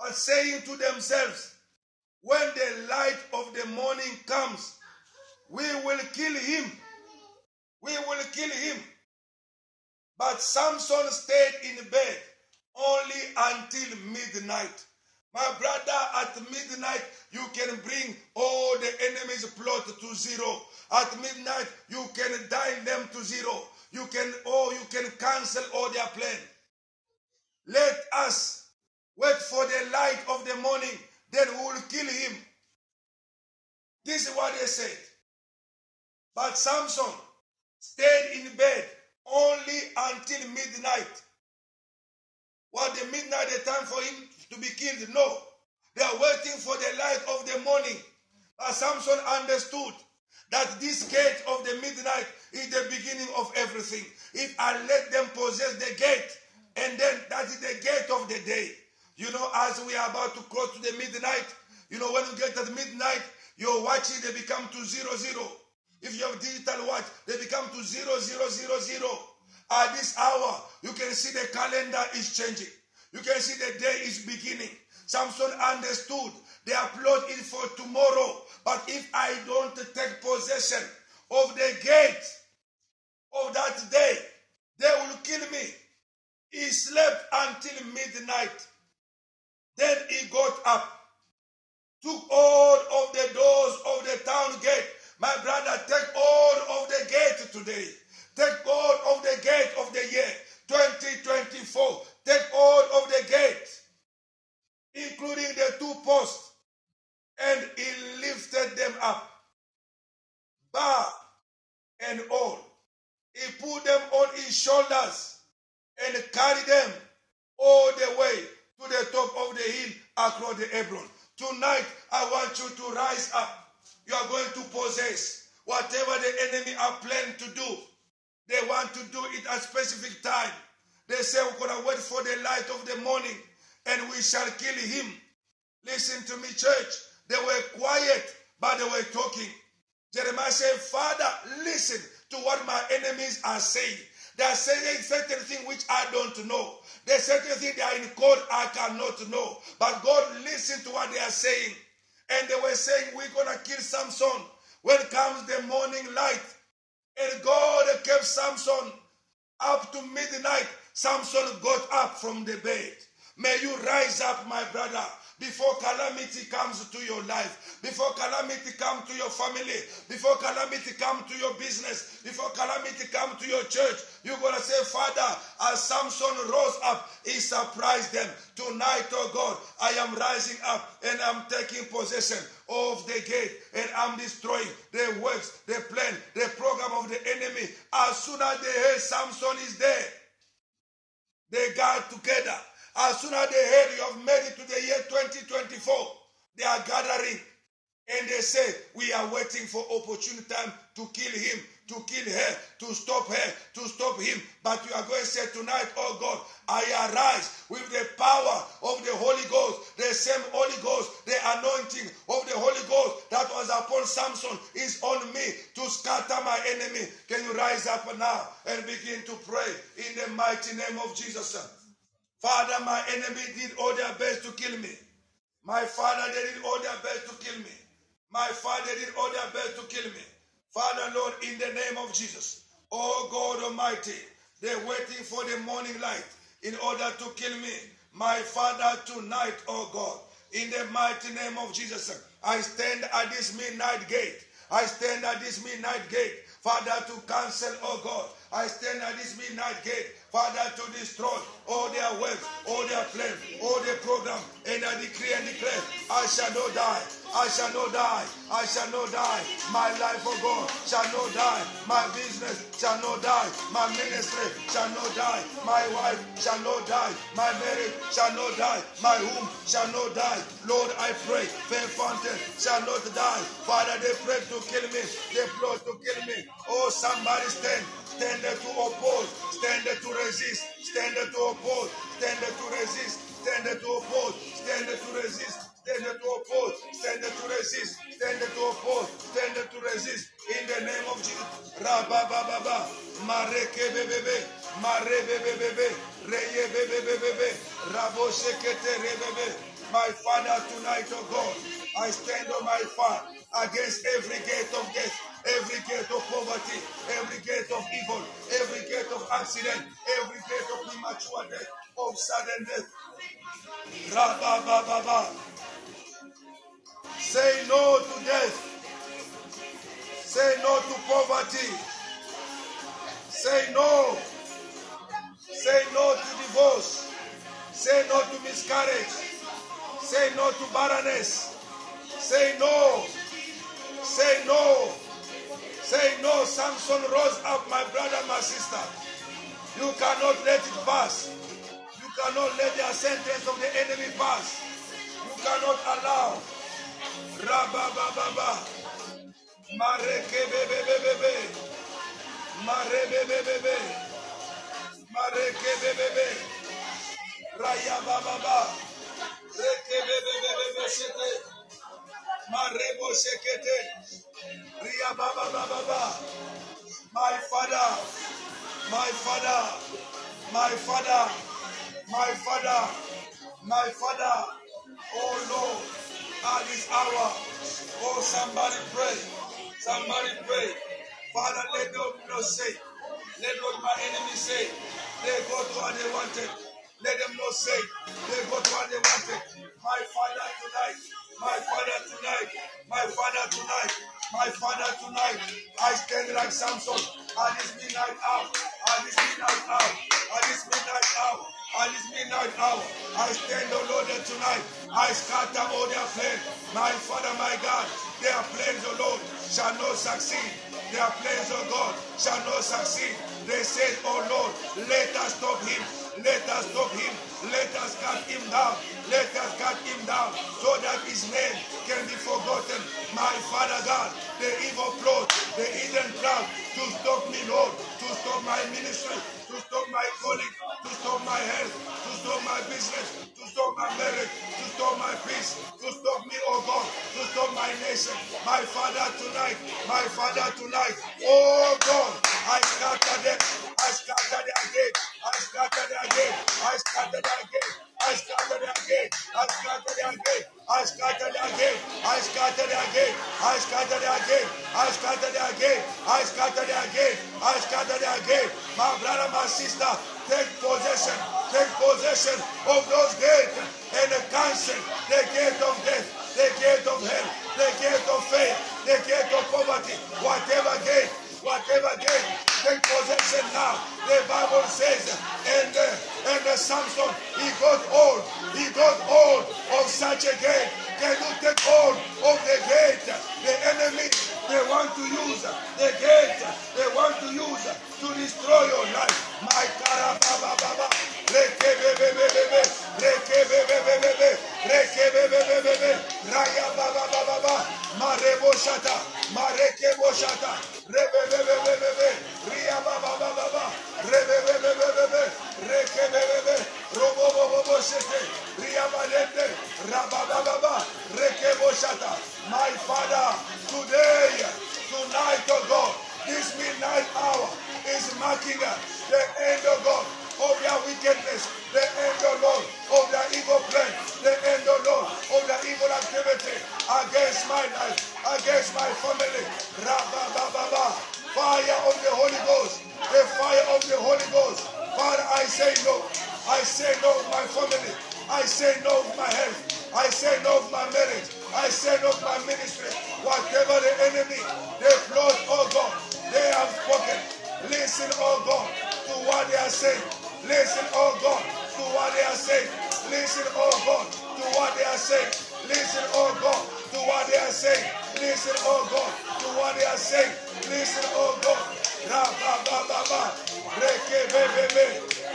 are saying to themselves, when the light of the morning comes, we will kill him. We will kill him. But Samson stayed in bed only until midnight. My brother, at midnight, you can bring all the enemy's plot to zero. At midnight, you can dial them to zero. You can, oh, you can cancel all their plan. Let us wait for the light of the morning, then we will kill him. This is what they said. But Samson stayed in bed only until midnight. Was the midnight the time for him to be killed? No. They are waiting for the light of the morning. But Samson understood that this gate of the midnight is the beginning of everything. If I let them possess the gate, and then that is the gate of the day. You know, as we are about to close to the midnight, you know, when you get at midnight, your watches they become to zero zero. If you have digital watch, they become to zero zero zero zero. At this hour, you can see the calendar is changing. You can see the day is beginning. Samson understood they plot is for tomorrow. But if I don't take possession of the gate of that day, they will kill me. He slept until midnight. Then he got up, took hold of the doors of the town gate. My brother, take hold of the gate today. Take hold of the gate of the year 2024. Take hold of the gate, including the two posts, and he lifted them up, bar and all. He put them on his shoulders and carry them all the way to the top of the hill across the Hebron. Tonight, I want you to rise up. You are going to possess whatever the enemy are planning to do. They want to do it at a specific time. They say we're going to wait for the light of the morning and we shall kill him. Listen to me, church. They were quiet, but they were talking. Jeremiah said, Father, listen to what my enemies are saying. They are saying certain things which I don't know. There are certain things they are in code I cannot know. But God, listened to what they are saying. And they were saying, We're going to kill Samson when comes the morning light. And God kept Samson up to midnight. Samson got up from the bed. May you rise up, my brother before calamity comes to your life, before calamity comes to your family, before calamity comes to your business, before calamity comes to your church, you're going to say, Father, as Samson rose up, he surprised them. Tonight, oh God, I am rising up and I'm taking possession of the gate and I'm destroying the works, the plan, the program of the enemy. As soon as they hear Samson is there, they got together as soon as they heard you have made it to the year 2024, they are gathering and they say, We are waiting for opportune time to kill him, to kill her, to stop her, to stop him. But you are going to say tonight, Oh God, I arise with the power of the Holy Ghost, the same Holy Ghost, the anointing of the Holy Ghost that was upon Samson is on me to scatter my enemy. Can you rise up now and begin to pray in the mighty name of Jesus? Father, my enemy did all their best to kill me. My father, they did all their best to kill me. My father did all their best to kill me. Father, Lord, in the name of Jesus, oh God Almighty, they're waiting for the morning light in order to kill me. My Father, tonight, oh God, in the mighty name of Jesus, I stand at this midnight gate. I stand at this midnight gate, Father, to cancel, oh God. I stand at this midnight gate Father, to destroy all their works, all their plans, all their program. And I decree and declare, I shall not die. I shall not die. I shall not die. My life, oh God, shall not die. My business shall not die. My ministry shall not die. My wife shall not die. My marriage shall not die. My womb shall not die. Lord, I pray, Faith Fountain shall not die. Father, they pray to kill me. They plot to kill me. Oh, somebody stand stand to oppose, stand to resist, stand to oppose, stand to resist, stand to oppose, stand to resist, stand to oppose, stand to resist, stand to oppose, stand to resist. In the name of Jesus, Rabba Baba, Mareke Bebe, Mare Bebe, Reye Bebe, Rabo Sekete Rebebe. My Father, tonight, oh God, I stand on my fire against every gate of death, every gate of poverty, every gate of evil, every gate of accident, every gate of premature death, of sudden death. Say no to death. Say no to poverty. Say no Say no to divorce. Say no to miscarriage. Say no to barrenness. Say no. Say no. Say no. Samson rose up, my brother, my sister. You cannot let it pass. You cannot let the sentence of the enemy pass. You cannot allow. Rabababa. Mareke bebe bebe bebe. Mare bebe bebe. Mareke bebe. Raya baba. Reke shekete. Ria baba baba baba. My father. My father. My father. My father. My father. Oh Lord. At this hour. Oh somebody pray. Somebody pray. Father, let them not say. Let what my enemies say. They go to what they wanted. Let them not say. They go to what they wanted. My father tonight. My father tonight. My father tonight. My father tonight. I stand like Samson at this midnight hour. At this midnight hour. At this midnight hour. At this midnight hour. I stand, O Lord, tonight. I scatter all their plans. My Father, my God. Their plans, O Lord, shall not succeed. Their plans, O God, shall not succeed. They said, Oh Lord, let us stop him. Let us stop him. Let us cut him down. Let us cut him down so that his name can be forgotten. My Father God, the evil plot, the hidden plan to stop me, Lord, to stop my ministry, to stop my calling, to stop my health, to stop my business, to stop my marriage, to stop my peace, to stop me, oh God, to stop my nation. My Father tonight, my Father tonight, oh God, I scatter them, I scatter them again, I scatter them again, I scatter them again, I scatter them again, I scatter them again, I scatter them again, I scatter them again, I scatter them again, I scatter them again, I scatter them again, I scatter them again. My brother, my sister, take possession, take possession of those gates and cancel the gate of death, the gate of hell, the gate of faith, the gate of poverty, whatever gate, whatever gate, take possession now. The Bible says, and uh, and uh, Samson, he got old, he got old of such a gate. Can you take hold of the gate? The enemy, they want to use the gate, they want to use to destroy your life. My Karababa Baba, Reke Bebe Bebe, Reke Bebe Bebe, Reke Bebe Bebe, Raya Baba Baba, Marebo Shata, Mareke Boshata, Rebe Bebe Bebe, Ria Baba Baba, Rebe Bebe Bebe, Reke Bebe, Robo Bobo Shete, Ria Balende, Rababa Baba, Reke Boshata. My Father, today, tonight, oh God, this midnight hour is marking the end, of God, of their wickedness, the end, oh Lord, of their evil plan, the end, oh Lord, of their evil activity against my life, against my family. Fire of the Holy Ghost, the fire of the Holy Ghost. Father, I say no. I say no of my family. I say no of my health. I say no of my marriage. I say no of my ministry. Whatever the enemy, they plot, are saying. Listen, oh God, to what they are saying. Listen, oh God, to what they are saying. Listen, oh God, to what they are saying. Listen, oh God, to what they are saying. Listen, oh God. Ra ba ba ba ba. Reke be be be.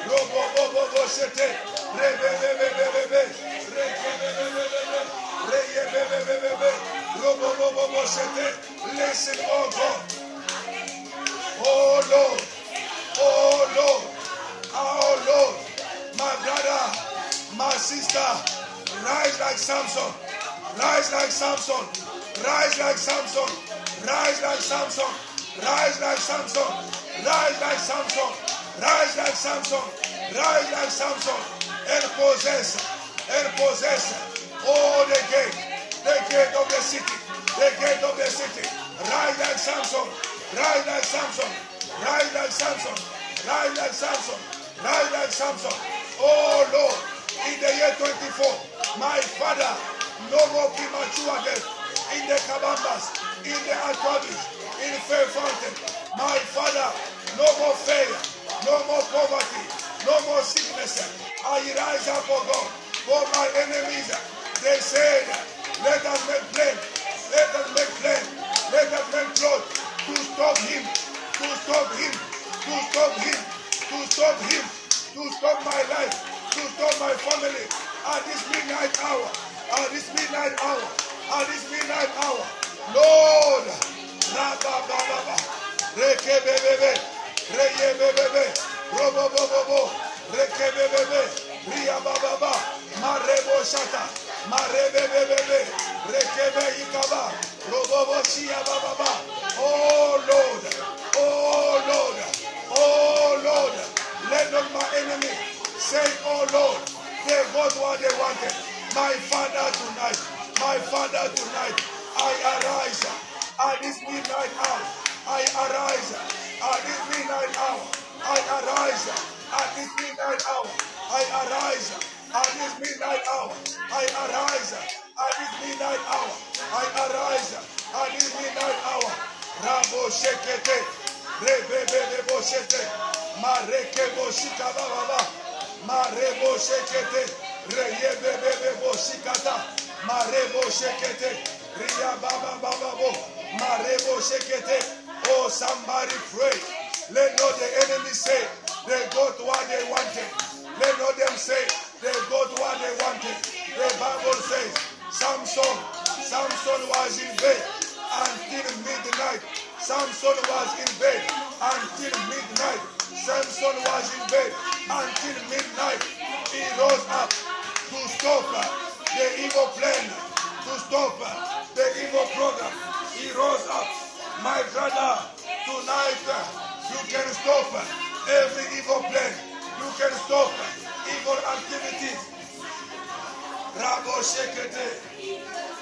Robo bo bo bo shete. Re be be be be be be. Reke be be be be be. Re ye be be be be be. Robo bo bo bo shete. Listen, oh God. Oh Lord. Oh Lord. Oh Lord. My brother, my sister, rise like Samson. Rise like Samson. Rise like Samson. Rise like Samson. Rise like Samson. Rise like Samson. Rise like Samson. Rise like Samson. And possess. And possess all the gate. The gate of the city. The gate of the city. Rise like Samson. Rise like Samson. Rise like Samson. Rise like Samson. Rise like Samson. Oh Lord, in the year 24, my father, no more premature death. In the Kabambas, in the Aquabis, in Faith Fountain, my father, no more failure, no more poverty, No more sickness. I rise up, for God, for my enemies. They said, let us make plan. Let us make plan. Let us make plot to stop him. To stop him. To stop him. To stop him. To stop my life. To stop my family. At this midnight hour. At this midnight hour. At this midnight hour. Lord. Rabba Rekebebebe. Reyebebebe. Robobobobo. Rekebebebe. Riyabababa. Marebo shata. Marebebebebe. Rekebe ikaba. Robobo shiyabababa. Oh Lord. Oh Lord. Oh Lord. Let not my enemy say, Oh Lord, they got what they wanted. My Father tonight. My Father tonight. I arise at this midnight hour. I arise at this midnight hour. I arise at this midnight hour. I arise at this midnight hour. I arise at this midnight hour. I arise at this midnight hour. Rabo shekete. Rebebe boshete. Mareke boshika baba. Marebo shekete. Reyebebe boshikata. Marebo shekete. Ria baba baba bo. Marebo shekete. Oh, somebody pray. Let not the enemy say they got what they wanted. Let not them say they got what they wanted. The Bible says Samson, Samson was in bed until midnight. Samson was in bed until midnight. Samson was in bed until midnight. He rose up to stop the evil plan, to stop the evil program. He rose up. My brother, tonight you can stop every evil plan. You can stop evil activities. Rabo Shekete.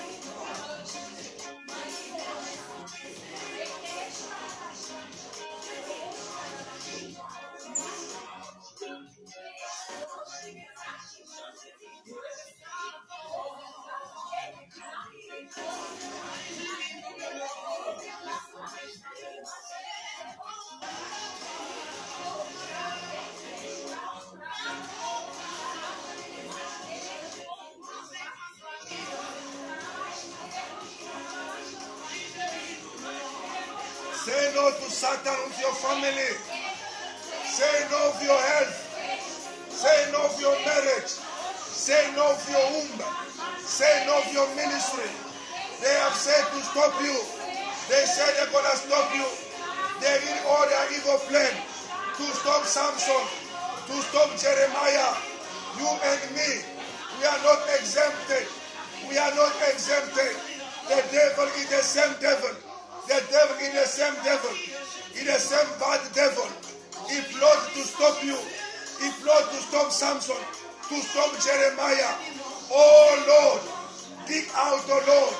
Say no to Satan with your family. Say no to your health. Say no to your marriage. Say no to your womb. Say no to your ministry. They have said to stop you. They said they're gonna stop you. They did all their evil plan to stop Samson, to stop Jeremiah. You and me, we are not exempted. We are not exempted. The devil is the same devil. The devil is the same devil. Is the same bad devil. He plot to stop you. He plot to stop Samson, to stop Jeremiah. Oh Lord, dig out, oh Lord,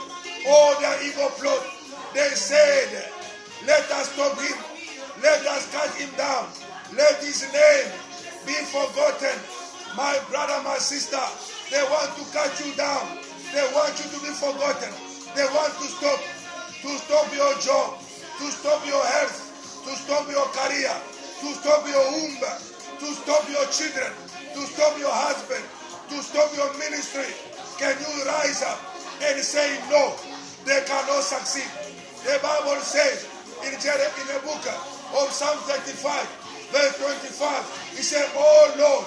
all their evil plot. They said, let us stop him. Let us cut him down. Let his name be forgotten. My brother, my sister, they want to cut you down. They want you to be forgotten. They want to stop, to stop your job, to stop your health, to stop your career, to stop your womb, to stop your children, to stop your husband, to stop your ministry. Can you rise up and say no? They cannot succeed. The Bible says in, Jer- in the book of Psalm 35, verse 25, it said, Oh Lord,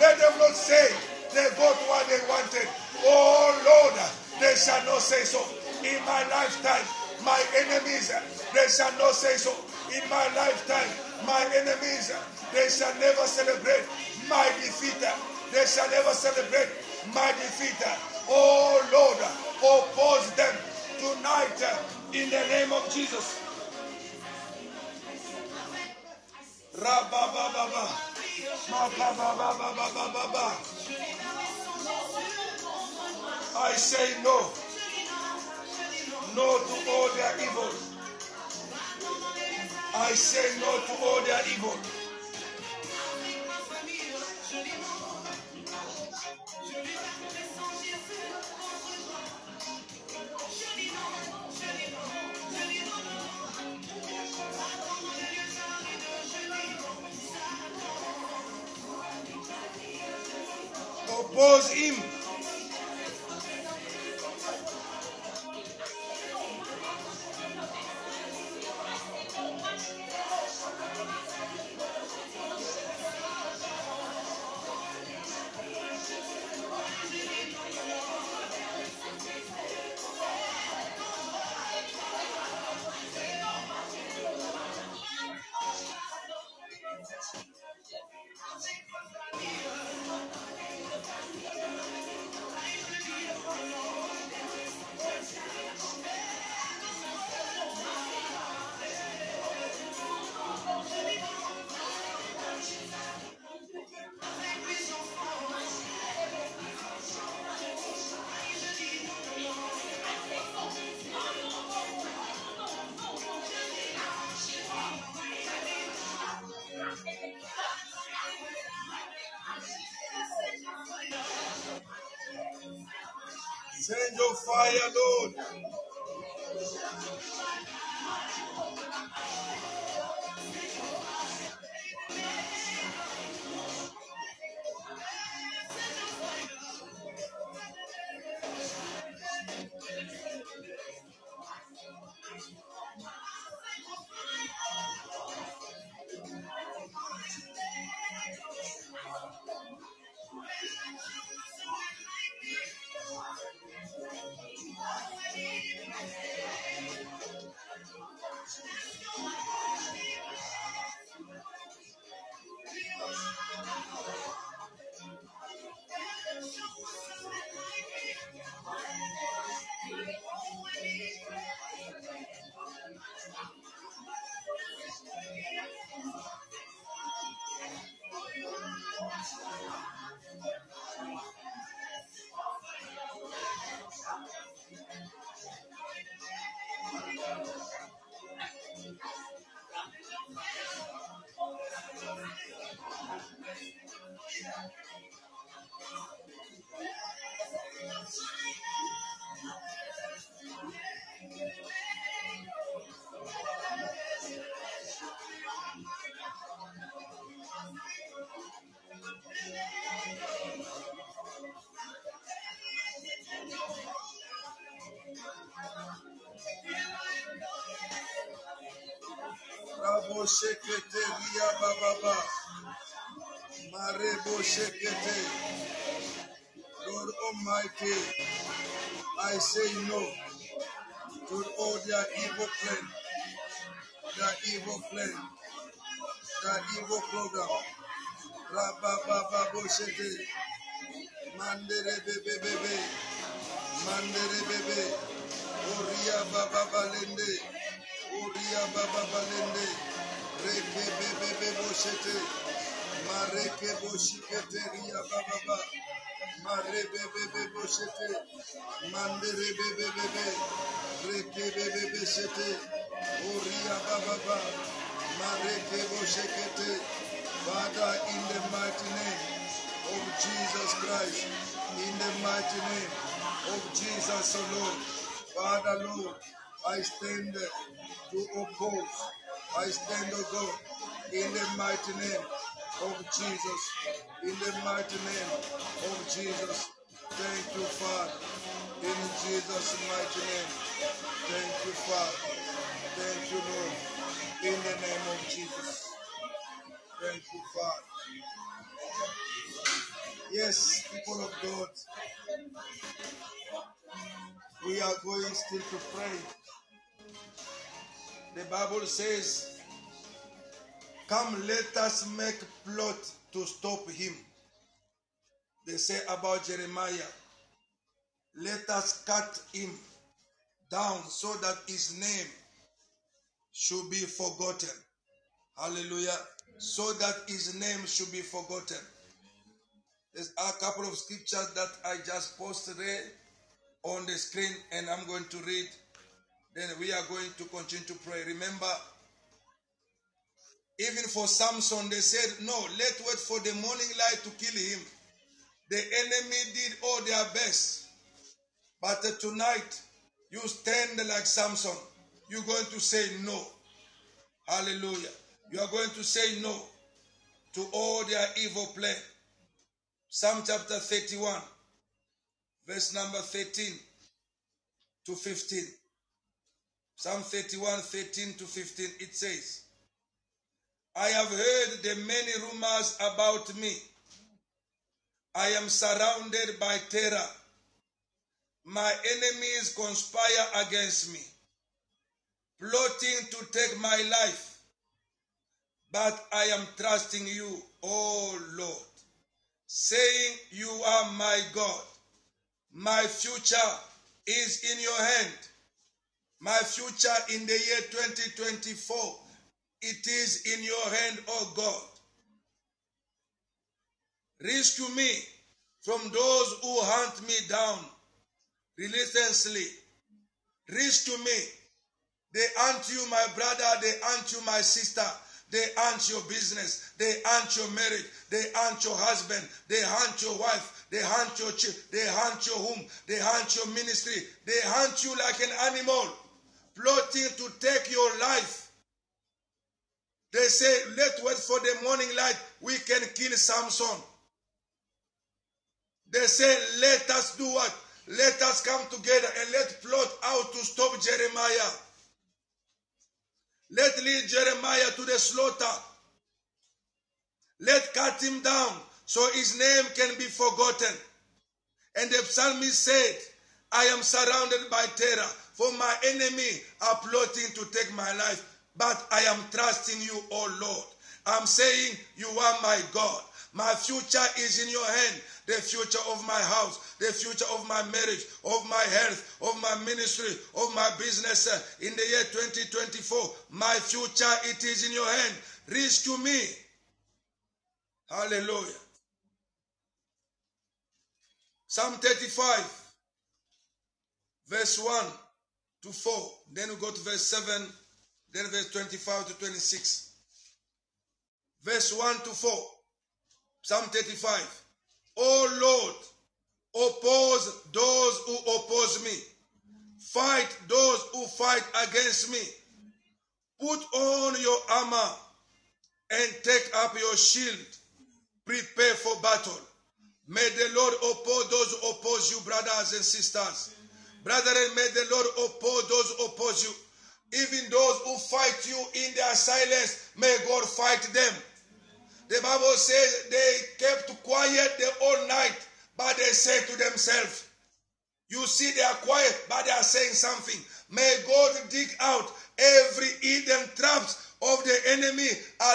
let them not say they got what they wanted. Oh Lord, they shall not say so. In my lifetime, my enemies, they shall not say so. In my lifetime, my enemies, they shall never celebrate my defeat. They shall never celebrate my defeat. Oh Lord, oppose them tonight in the name of Jesus. I say no. No to all their evil. I say no to all their evil. oppose him. Lord Almighty, I say no to all their evil plan, their evil plan, their evil program. Rabababo shete. Mandere bebe bebe. Mandere bebe. Oria baba balende. Oria baba balende. Reke bebe bebo shete. Mareke boshikete ria baba ba. Mare bebe bebo shete. Mandere bebe bebe. Reke bebe bebe shete. Oria baba ba. Mareke boshikete. Father, in the mighty name of Jesus Christ, in the mighty name of Jesus, Lord. Father, Lord, I stand to oppose. I stand, O God, in the mighty name of Jesus. In the mighty name of Jesus. Thank you, Father. In Jesus' mighty name. Thank you, Father. Thank you, Lord. In the name of Jesus. Thank you, Father. Yes, people of God, we are going still to pray. The Bible says, Come, let us make plot to stop him. They say about Jeremiah, Let us cut him down so that his name should be forgotten. Hallelujah. So that his name should be forgotten. There's a couple of scriptures that I just posted on the screen, and I'm going to read. Then we are going to continue to pray. Remember, even for Samson, they said, No, let's wait for the morning light to kill him. The enemy did all their best. But tonight, you stand like Samson. You're going to say no. Hallelujah. You are going to say no to all their evil plan. Psalm chapter 31, verse number 13 to 15. Psalm 31, 13 to 15, it says, I have heard the many rumors about me. I am surrounded by terror. My enemies conspire against me, plotting to take my life. But I am trusting you, O Lord, saying, You are my God. My future is in your hand. My future in the year 2024, it is in your hand, O God. Rescue me from those who hunt me down relentlessly. Rescue me. They hunt you, my brother. They hunt you, my sister. They hunt your business. They hunt your marriage. They hunt your husband. They hunt your wife. They hunt your child. They hunt your home. They hunt your ministry. They hunt you like an animal, plotting to take your life. They say, let's wait for the morning light. We can kill Samson. They say, let us do what? Let us come together and let plot out to stop Jeremiah. Let lead Jeremiah to the slaughter. Let cut him down so his name can be forgotten. And the psalmist said, I am surrounded by terror, for my enemy are plotting to take my life. But I am trusting you, O Lord. I'm saying, You are my God. My future is in your hand. The future of my house, the future of my marriage, of my health, of my ministry, of my business. uh, In the year 2024, my future, it is in your hand. Rescue me. Hallelujah. Psalm 35, verse 1 to 4. Then we go to verse 7, then verse 25 to 26. Verse 1 to 4. Psalm 35. O Lord, oppose those who oppose me. Fight those who fight against me. Put on your armor and take up your shield. Prepare for battle. May the Lord oppose those who oppose you, brothers and sisters. Brethren, may the Lord oppose those who oppose you. Even those who fight you in their silence, may God fight them. The Bible says they kept quiet the whole night, but they said to themselves, You see, they are quiet, but they are saying something. May God dig out every hidden traps of the enemy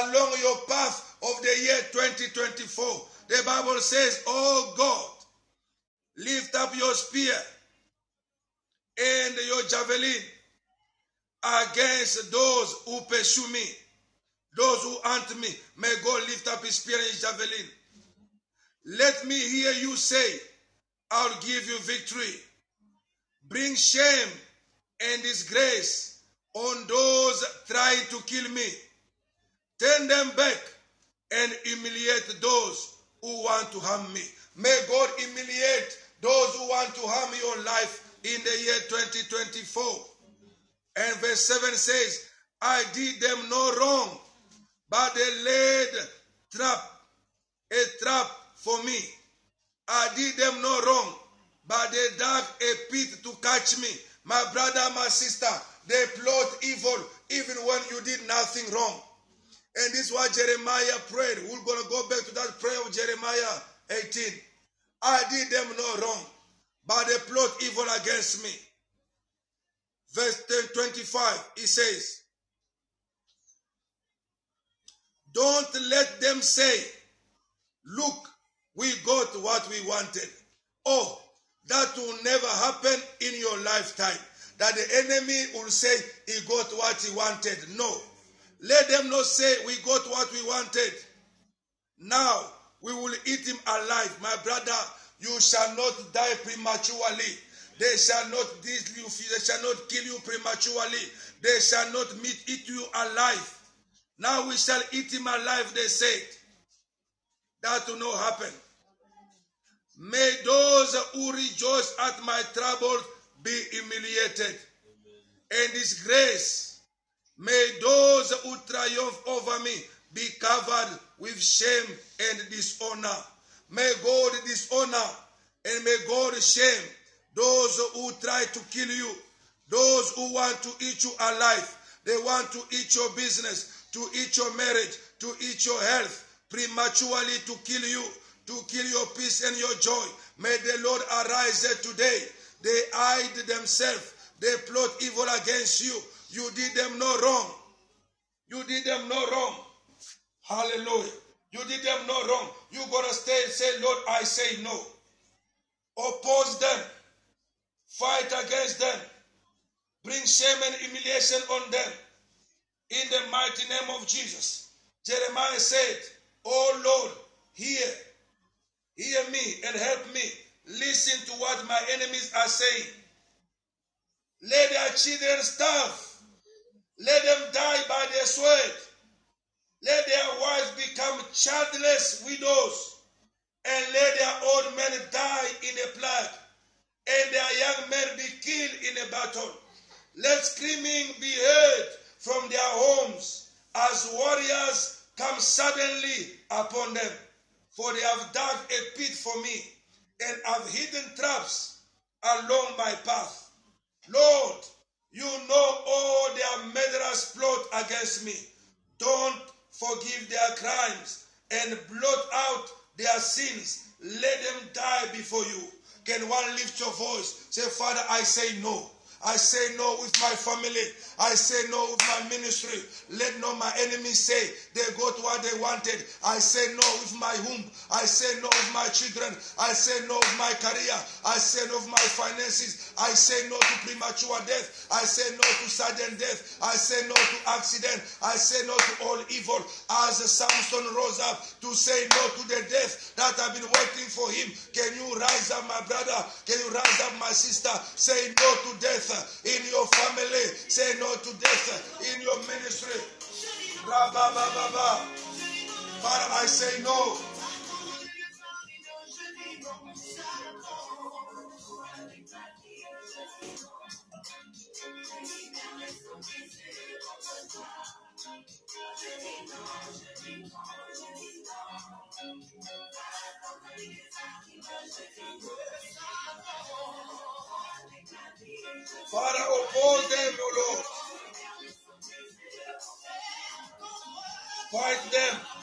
along your path of the year 2024. The Bible says, Oh God, lift up your spear and your javelin against those who pursue me. Those who hunt me, may God lift up his spear and his javelin. Let me hear you say, I'll give you victory. Bring shame and disgrace on those trying to kill me. Turn them back and humiliate those who want to harm me. May God humiliate those who want to harm your life in the year 2024. And verse 7 says, I did them no wrong, but they laid trap, a trap for me. I did them no wrong, but they dug a pit to catch me. My brother, my sister, they plot evil even when you did nothing wrong. And this is what Jeremiah prayed. We're going to go back to that prayer of Jeremiah 18. I did them no wrong, but they plot evil against me. Verse 10, 25, he says, Don't let them say, Look, we got what we wanted. Oh, that will never happen in your lifetime. That the enemy will say he got what he wanted. No. Let them not say we got what we wanted. Now we will eat him alive. My brother, you shall not die prematurely. They shall not you, they shall not kill you prematurely. They shall not meet eat you alive. Now we shall eat him alive, they said. That will not happen. May those who rejoice at my troubles be humiliated and disgraced. May those who triumph over me be covered with shame and dishonor. May God dishonor and may God shame those who try to kill you, those who want to eat you alive. They want to eat your business, to eat your marriage, to eat your health, prematurely to kill you, to kill your peace and your joy. May the Lord arise today. They hide themselves. They plot evil against you. You did them no wrong. You did them no wrong. Hallelujah. You did them no wrong. You gonna stay and say, Lord, I say no. Oppose them. Fight against them. Bring shame and humiliation on them. In the mighty name of Jesus. Jeremiah said, Oh Lord, hear. Hear me and help me. Listen to what my enemies are saying. Let their children starve. Let them die by their sword. Let their wives become childless widows. And let their old men die in a plague. And their young men be killed in a battle. Let screaming be heard from their homes as warriors come suddenly upon them. For they have dug a pit for me and have hidden traps along my path. Lord, you know all their murderous plot against me. Don't forgive their crimes and blot out their sins. Let them die before you. Can one lift your voice? Say, Father, I say no. I say no with my family. I say no with my ministry. Let not my enemies say they got what they wanted. I say no with my womb. I say no with my children. I say no with my career. I say no with my finances. I say no to premature death. I say no to sudden death. I say no to accident. I say no to all evil. As Samson rose up to say no to the death that I've been waiting for him. Can you rise up, my brother? Can you rise up, my sister? Say no to death in your family. Say no to death in your ministry. Rabba-ba-ba-ba. Father, I say no. Father, oppose them, O Lord. Fight them.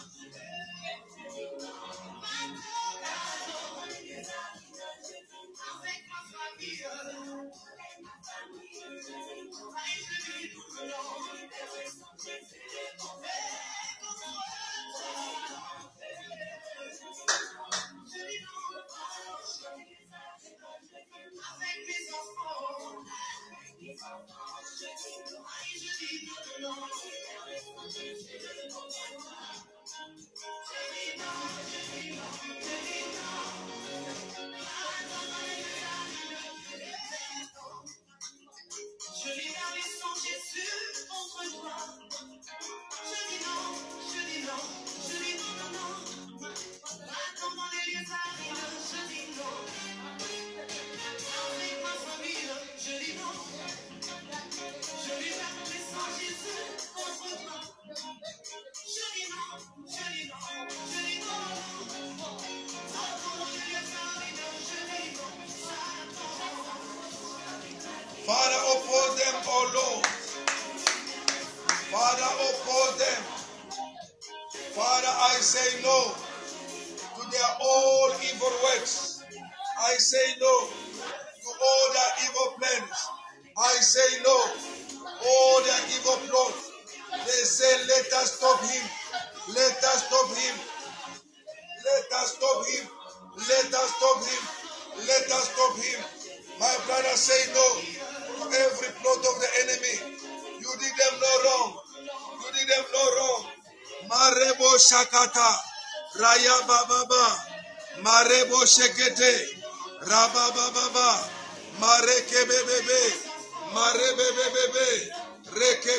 Shekete.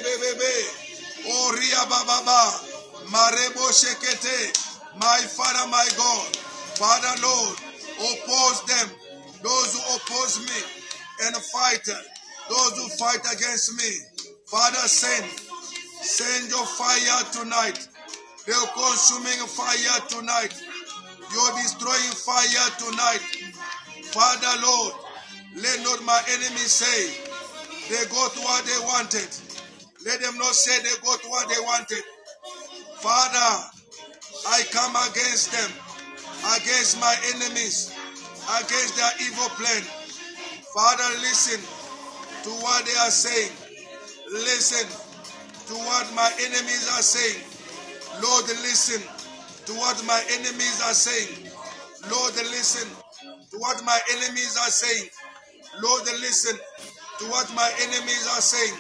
Bebebe. Oria Baba. Marebo Shekete. My Father, my God. Father, Lord, oppose them. Those who oppose me and fight. Those who fight against me. Father, send. Send your fire tonight. The consuming fire tonight. Your destroying fire tonight. Father Lord, let not my enemies say they got what they wanted. Let them not say they got what they wanted. Father, I come against them, against my enemies, against their evil plan. Father, listen to what they are saying. Listen to what my enemies are saying. Lord, listen to what my enemies are saying. Lord, listen to what my enemies are saying. Lord, listen to what my enemies are saying.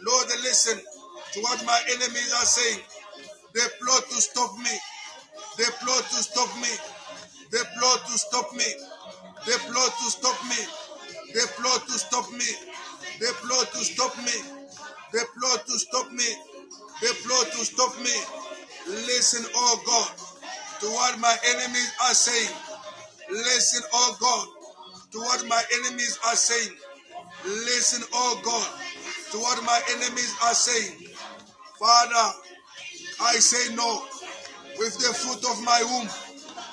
Lord, listen to what my enemies are saying. They plot to stop me. They plot to stop me. They plot to stop me. They plot to stop me. They plot to stop me. They plot to stop me. They plot to stop me. They plot to stop me. Listen, oh God, to what my enemies are saying. Listen, oh God, to what my enemies are saying. Listen, oh God, to what my enemies are saying. Father, I say no. With the fruit of my womb,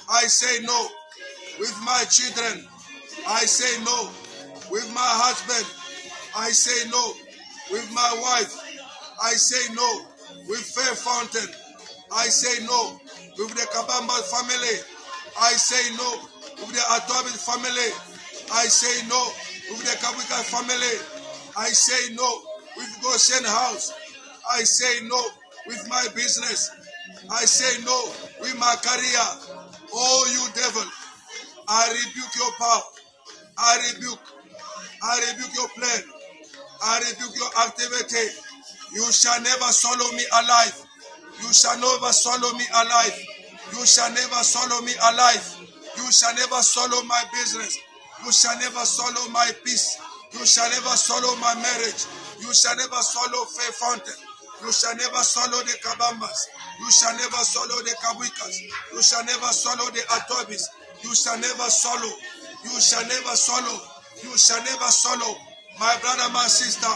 I say no. With my children, I say no. With my husband, I say no. With my wife, I say no. With Faith Fountain, I say no. With the Kabamba family, I say no. With the Atobit family, I say no. With the Kabika family, I say no. With Goshen House, I say no. With my business, I say no. With my career, oh you devil, I rebuke your power. I rebuke. I rebuke your plan. I rebuke your activity. You shall never swallow me alive. You shall never swallow me alive. You shall never swallow me alive. You shall never swallow my business. You shall never swallow my peace. You shall never swallow my marriage. You shall never swallow Faith Fountain. You shall never swallow the Kabambas. You shall never swallow the Kabuikas. You shall never swallow the Atobis. You shall never swallow. You shall never swallow. You shall never swallow. My brother, my sister,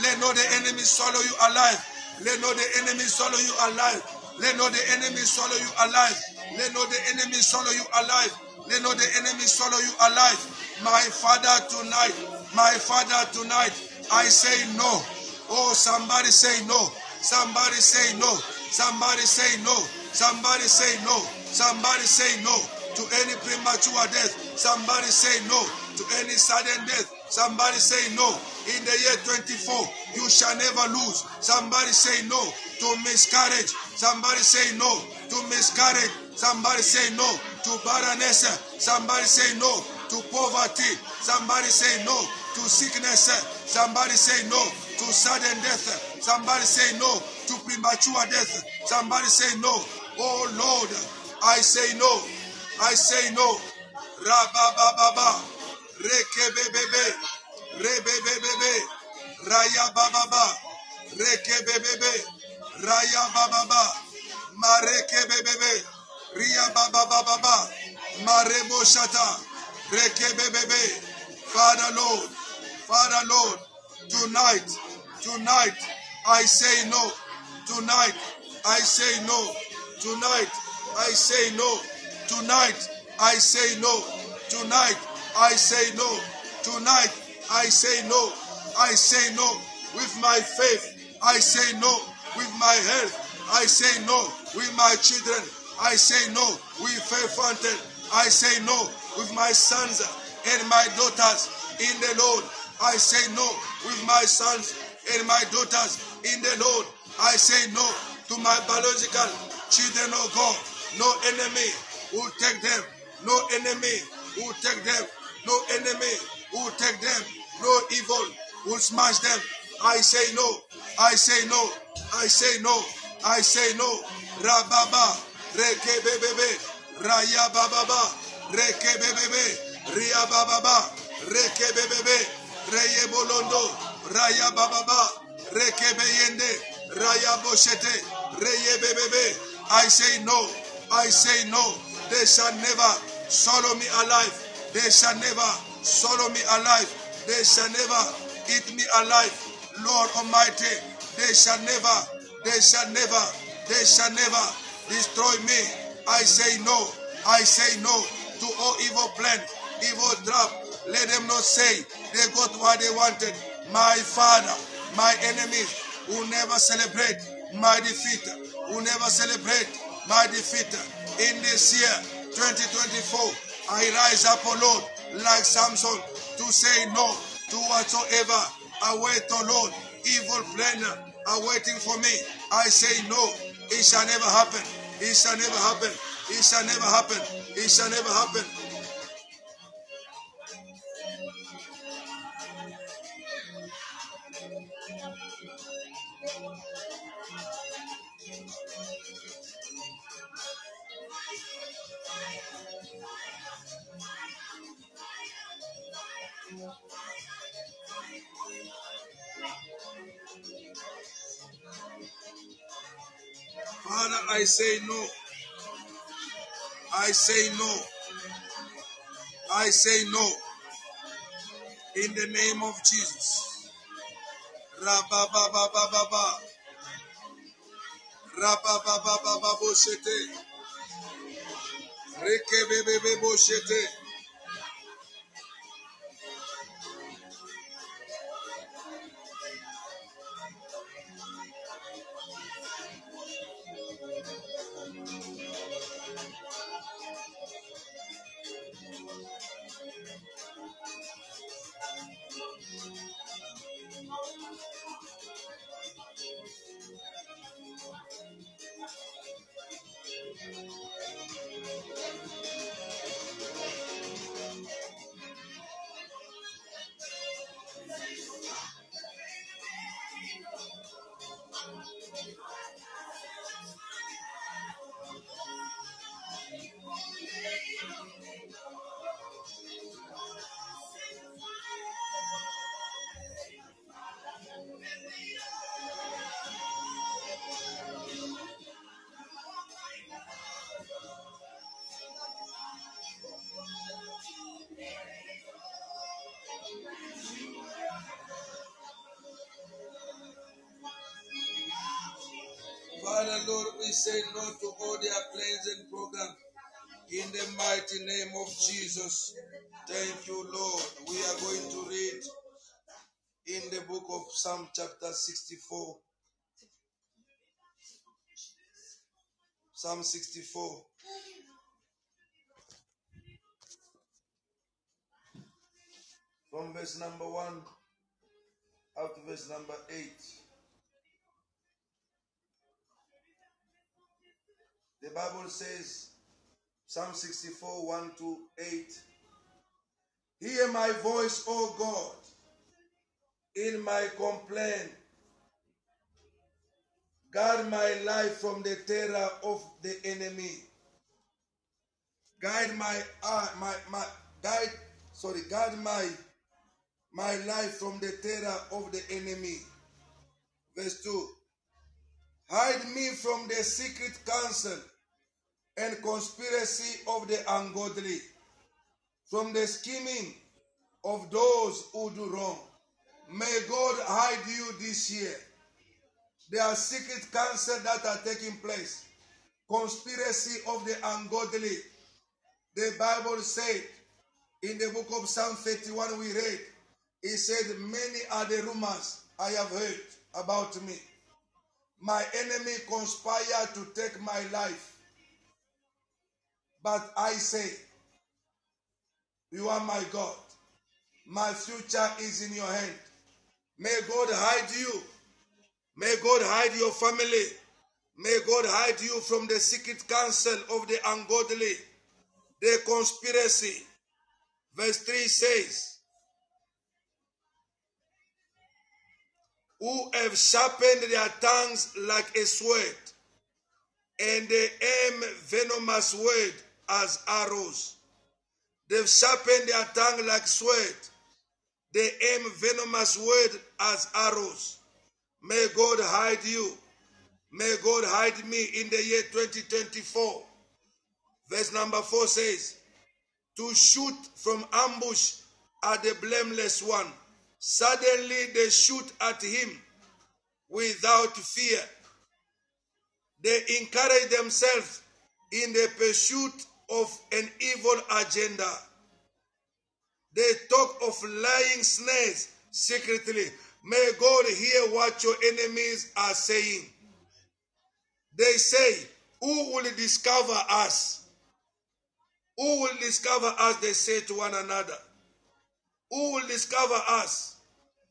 let not the enemy swallow you alive. Let not the enemy swallow you alive. Let not the enemy swallow you alive. Let not the enemy swallow you alive. Let not the enemy swallow you alive. My father tonight, my father tonight, I say no. Oh, somebody say no. Somebody say no. Somebody say no. Somebody say no. Somebody say no to any premature death. Somebody say no to any sudden death. Somebody say no. In the year 24, you shall never lose. Somebody say no to miscarriage. Somebody say no to miscarriage. Somebody say no to barrenness. Somebody say no to poverty. Somebody say no to sickness. Somebody say no to sudden death. Somebody say no to premature death. Somebody say no. Oh Lord, I say no. I say no. Rabababa. Rekebebebe. Rebebebebe. Raya bababa. Rekebebebe. Raya bababa. Marekebebebe. Ria bababa. Marebo shata. Rekebebebe. Father Lord. Father Lord. Tonight. Tonight. I say no. Tonight. I say no. Tonight. I say no. Tonight. I say no. Tonight. I say no. Tonight. I say no. I say no. With my faith. I say no. With my health. I say no. With my children. I say no. With Faith Fountain. I say no. With my sons and my daughters in the Lord. I say no. With my sons and my daughters in the Lord. I say no to my biological children, oh God. No enemy will take them. No enemy will take them. No enemy will take them. No evil will smash them. I say no. I say no. I say no. I say no. Rababa. Reke bebebe. Raya bababa. Reke bebebe. Ria bababa. Reke bebebe. Reye bolondo. Raya bababa. Reke beyende. Raya boshete. Reye bebebe. I say no. I say no. They shall never swallow me alive. They shall never swallow me alive. They shall never eat me alive. Lord Almighty, they shall never, they shall never, they shall never destroy me. I say no. I say no to all evil plan, evil trap. Let them not say they got what they wanted. My father, my enemies will never celebrate my defeat, will never celebrate my defeat. In this year, 2024, I rise up, O Lord, like Samson, to say no to whatsoever await, O Lord, evil plan are waiting for me. I say no, it shall never happen. It shall never happen. It shall never happen. It shall never happen. I say no. I say no. I say no. In the name of Jesus. Rabababababa. Rabababababa-boshete. Rekebebebe-boshete. Father, say no to all their plans and programs. In the mighty name of Jesus. Thank you, Lord. We are going to read in the book of Psalm chapter 64. Psalm 64. From verse number 1 up to verse number 8. The Bible says, Psalm 64, 1 to 8. Hear my voice, O God, in my complaint. Guard my life from the terror of the enemy. Guide my uh, my my guide sorry, guard my my life from the terror of the enemy. Verse 2. Hide me from the secret counsel and conspiracy of the ungodly, from the scheming of those who do wrong. May God hide you this year. There are secret counsel that are taking place, conspiracy of the ungodly. The Bible said in the book of Psalm 31, we read, it said, Many are the rumors I have heard about me. My enemy conspire to take my life. But I say, You are my God. My future is in your hand. May God hide you. May God hide your family. May God hide you from the secret counsel of the ungodly, the conspiracy. Verse 3 says, Who have sharpened their tongues like a sword, and they aim venomous word as arrows. They've sharpened their tongue like sword. They aim venomous word as arrows. May God hide you. May God hide me in the year 2024. Verse number 4 says, To shoot from ambush at the blameless one. Suddenly they shoot at him without fear. They encourage themselves in the pursuit of an evil agenda. They talk of lying snares secretly. May God hear what your enemies are saying. They say, Who will discover us? Who will discover us? They say to one another. Who will discover us?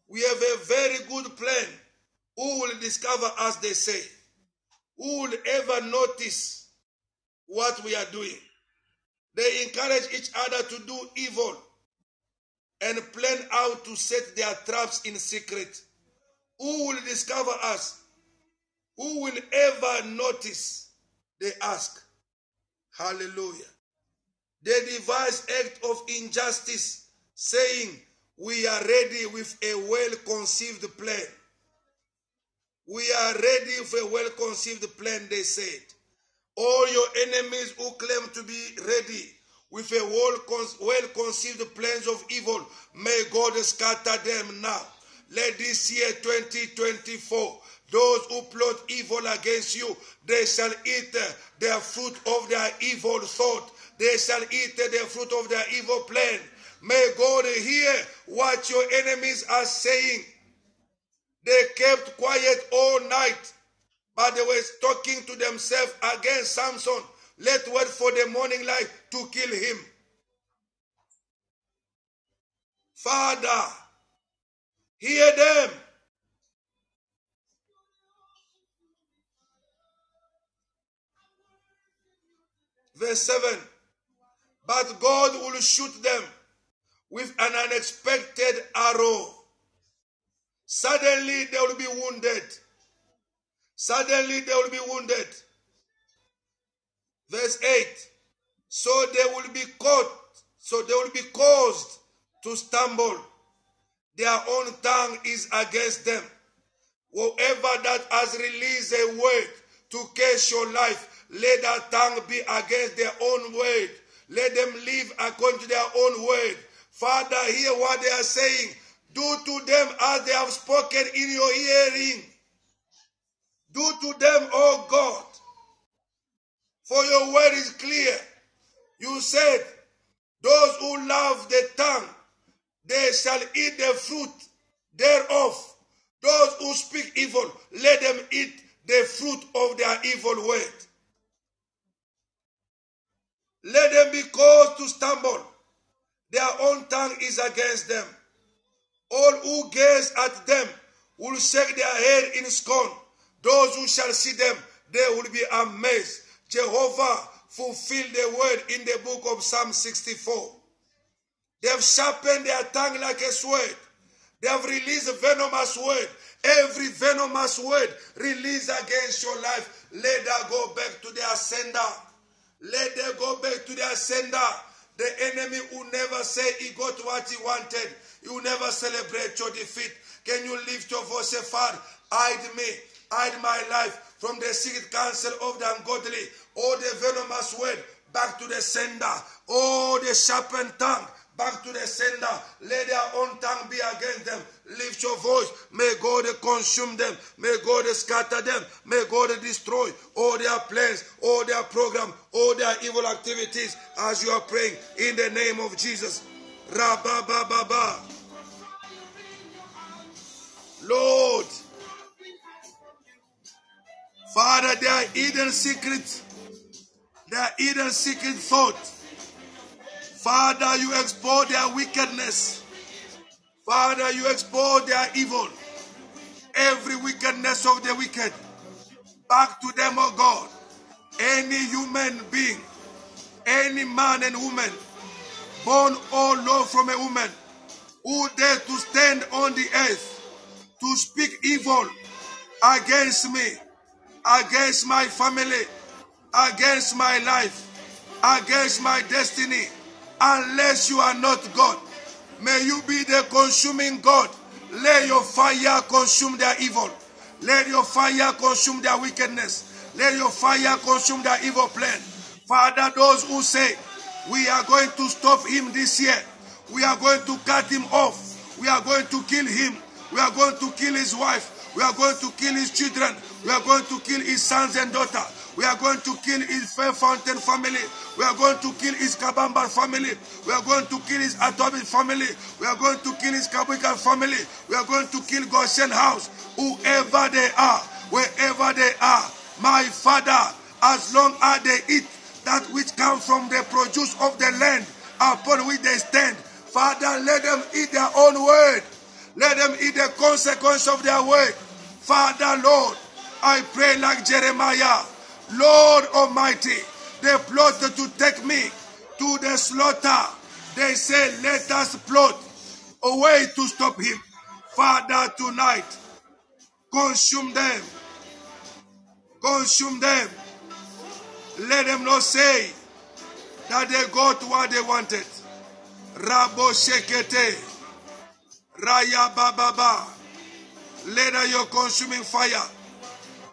We have a very good plan. Who will discover us? They say. Who will ever notice what we are doing? They encourage each other to do evil and plan out to set their traps in secret. Who will discover us? Who will ever notice? They ask. Hallelujah. They devise act of injustice, saying, We are ready with a well conceived plan. We are ready with a well conceived plan, they said. All your enemies who claim to be ready with a well conceived plans of evil, may God scatter them now. Let this year 2024 those who plot evil against you, they shall eat uh, their fruit of their evil thought. They shall eat the fruit of their evil plan. May God hear what your enemies are saying. They kept quiet all night, but they were talking to themselves against Samson. Let wait for the morning light to kill him. Father, hear them. Verse 7 But God will shoot them with an unexpected arrow. Suddenly they will be wounded. Suddenly they will be wounded. Verse 8 So they will be caught, so they will be caused to stumble. Their own tongue is against them. Whoever that has released a word to curse your life, let that tongue be against their own word. Let them live according to their own word. Father, hear what they are saying. Do to them as they have spoken in your hearing. Do to them, O God. For your word is clear. You said, Those who love the tongue, they shall eat the fruit thereof. Those who speak evil, let them eat the fruit of their evil word. Let them be caused to stumble. Their own tongue is against them. All who gaze at them will shake their head in scorn. Those who shall see them, they will be amazed. Jehovah fulfilled the word in the book of Psalm 64. They have sharpened their tongue like a sword. They have released venomous word. Every venomous word released against your life, let that go back to their sender. Let them go back to their sender. The enemy will never say he got what he wanted. He will never celebrate your defeat. Can you lift your voice and Father, hide me, hide my life from the secret counsel of the ungodly. All the venomous word back to the sender. All the sharpened tongue back to the sender. Let their own tongue be against them. Lift your voice. May God consume them. May God scatter them. May God destroy all their plans, all their program, all their evil activities as you are praying in the name of Jesus. Rabba Lord, Father, they are hidden secret. They are hidden secret thought. Father, you expose their wickedness. Father, you expose their evil. Every wickedness of the wicked. Back to them, O oh God. Any human being, any man and woman, born or Lord from a woman, who dare to stand on the earth to speak evil against me, against my family, against my life, against my destiny, unless you are not God. May you be the consuming God. Let your fire consume their evil. Let your fire consume their wickedness. Let your fire consume their evil plan. Father, those who say, we are going to stop him this year. We are going to cut him off. We are going to kill him. We are going to kill his wife. We are going to kill his children. We are going to kill his sons and daughters. We are going to kill his Faith Fountain family. We are going to kill his Kabamba family. We are going to kill his Atomic family. We are going to kill his Kabika family. We are going to kill Goshen house. Whoever they are, wherever they are, my Father, as long as they eat that which comes from the produce of the land upon which they stand, Father, let them eat their own word. Let them eat the consequence of their word. Father, Lord, I pray like Jeremiah, Lord Almighty, they plotted to take me to the slaughter. They say, let us plot a way to stop him. Father, tonight, consume them. Consume them. Let them not say that they got what they wanted. Rabo Shekete. Raya Bababa. Let your consuming fire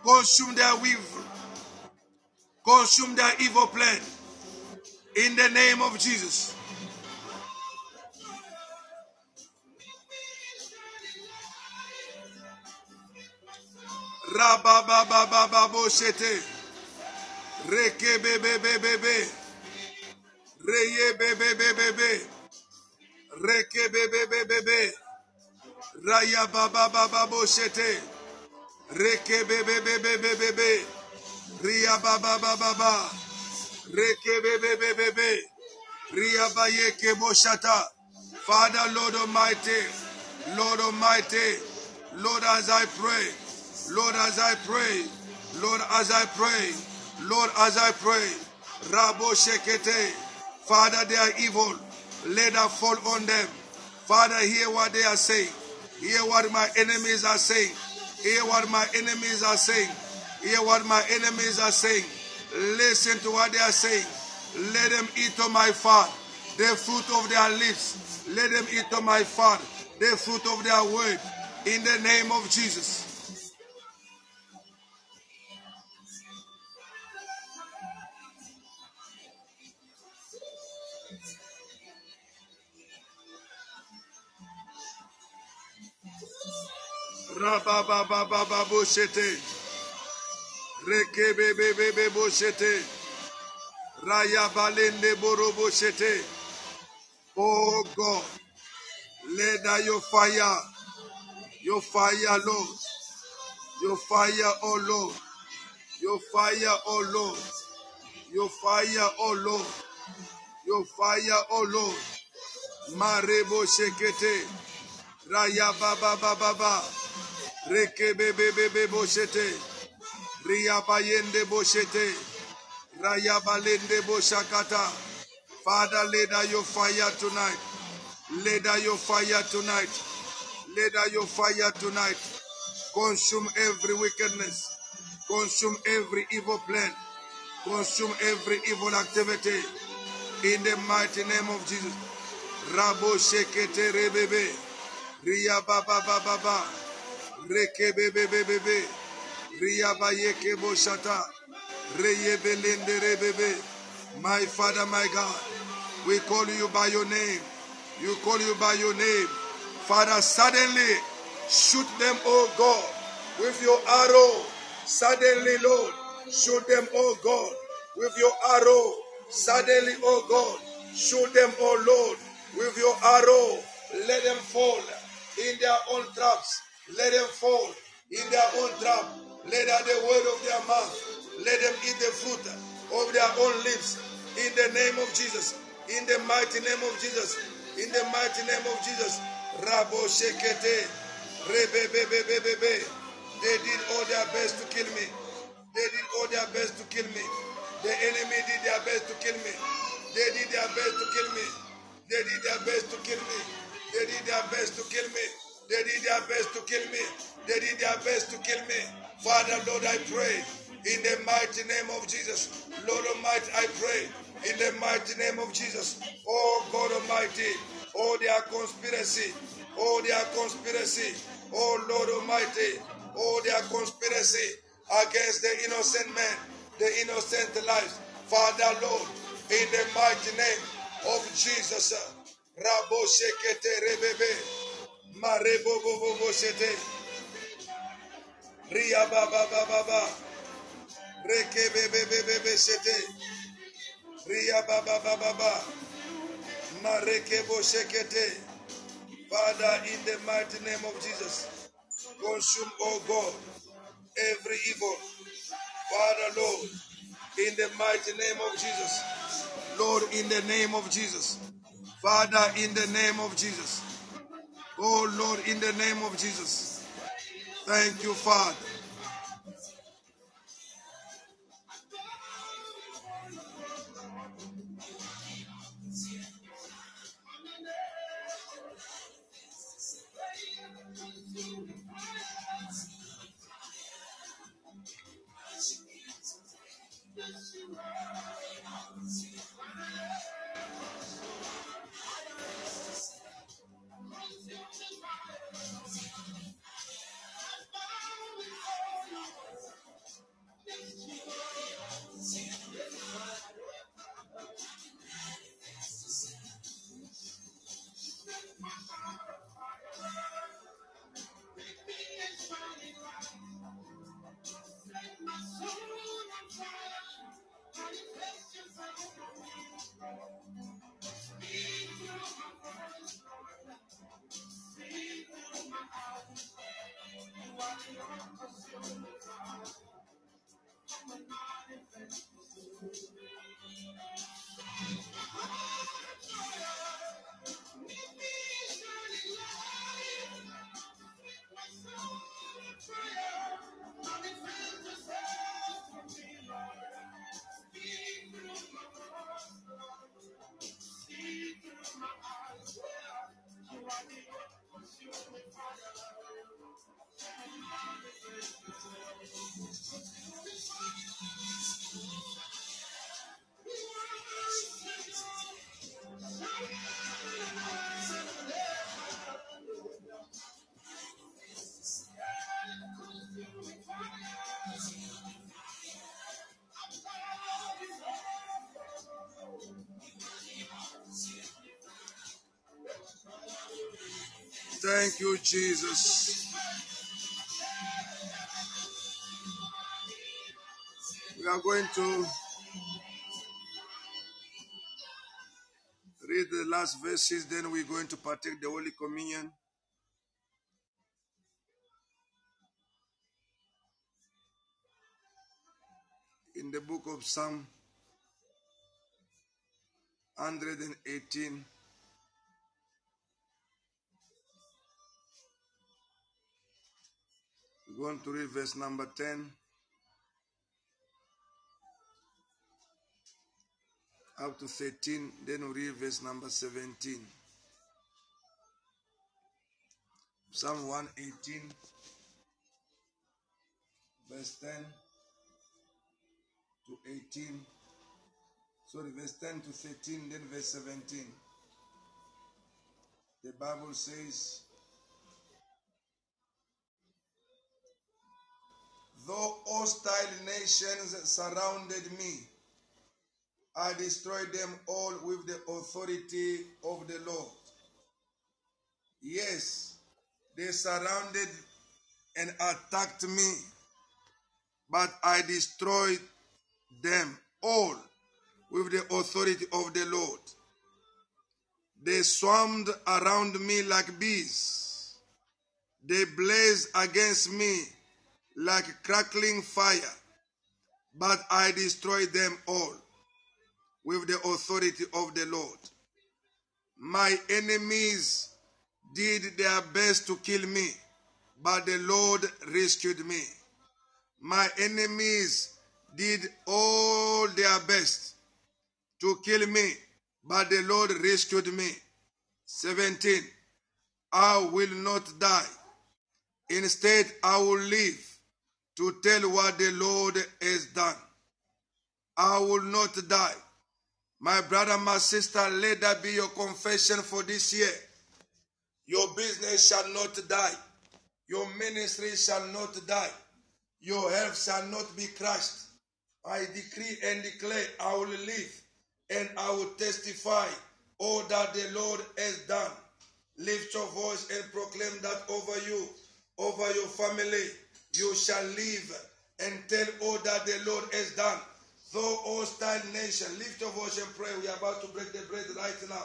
consume their evil, consume their evil plan. In the name of Jesus. Rabababababo shete. Reke bebe bebe be. Reye bebe bebe be. Reke bebe bebe be. Raya baba baba shete. Reke bebe bebe bebe be. Ria baba baba ba. Reke bebe bebe be. Ria baye ke boshata. Father, Lord Almighty, Lord Almighty, Lord, as I pray, Lord, as I pray, Lord, as I pray, Lord, as I pray, Rabo Shekete, Father, they are evil. Let that fall on them. Father, hear what they are saying. Hear what my enemies are saying. Hear what my enemies are saying. Hear what my enemies are saying. Listen to what they are saying. Let them eat of my fat, the fruit of their lips. Let them eat of my fat, the fruit of their word. In the name of Jesus. Rababababa boshete. Rekebebebebe boshete. Raya balende boro boshete. Oh God, let out your fire, your fire, Lord, your fire, oh Lord, your fire, oh Lord, your fire, oh Lord, your fire, oh Lord. Marebo shekete, raya baba baba ba, reke bebe bebe boshete, ria bayende boshete, raya balende boshakata. Father, down your fire tonight. Down your fire tonight. Down your fire tonight. Consume every wickedness. Consume every evil plan. Consume every evil activity. In the mighty name of Jesus. Rabo shekete rebebe. Ria baba baba ba. My Father, my God, we call you by your name. You call you by your name. Father, suddenly shoot them, oh God, with your arrow. Suddenly, Lord, shoot them, oh God, with your arrow. Suddenly, oh God, shoot them, oh Lord, with your arrow. Let them fall in their own traps. Let them fall in their own trap. Let out the word of their mouth. Let them eat the fruit of their own lips. In the name of Jesus. In the mighty name of Jesus. In the mighty name of Jesus. Rabo Shekete. They did all their best to kill me. They did all their best to kill me. The enemy did their best to kill me. They did their best to kill me. They did their best to kill me. They did their best to kill me. They did their best to kill me. They did their best to kill me. Father, Lord, I pray in the mighty name of Jesus. Lord Almighty, I pray in the mighty name of Jesus. Oh God Almighty, oh their conspiracy, oh their conspiracy, oh Lord Almighty, oh their conspiracy against the innocent man, the innocent lives. Father, Lord, in the mighty name of Jesus. Rabo rebebe. Marebo bobo shete. Ria baba baba baba. Rekebebebebebe shete. Ria baba baba ba. ba ba, Marekebo shekete. Father, in the mighty name of Jesus, consume, oh God, every evil. Father, Lord, in the mighty name of Jesus. Lord, in the name of Jesus. Father, in the name of Jesus. Oh Lord, in the name of Jesus. Thank you, Father. Thank you, Jesus. We are going to read the last verses, then we're going to partake the Holy Communion. In the book of Psalm 118. Going to read verse number 10 up to 13, then we read verse number 17. Psalm 118, verse 10 to 18. Sorry, verse 10 to 13, then verse 17. The Bible says, Though hostile nations surrounded me, I destroyed them all with the authority of the Lord. Yes, they surrounded and attacked me, but I destroyed them all with the authority of the Lord. They swarmed around me like bees. They blazed against me like crackling fire, but I destroyed them all with the authority of the Lord. My enemies did their best to kill me, but the Lord rescued me. My enemies did all their best to kill me, but the Lord rescued me. 17. I will not die. Instead, I will live to tell what the Lord has done. I will not die. My brother, my sister, let that be your confession for this year. Your business shall not die. Your ministry shall not die. Your health shall not be crushed. I decree and declare I will live and I will testify all that the Lord has done. Lift your voice and proclaim that over you, over your family. You shall live and tell all that the Lord has done. Though hostile nation, lift your voice and pray. We are about to break the bread right now.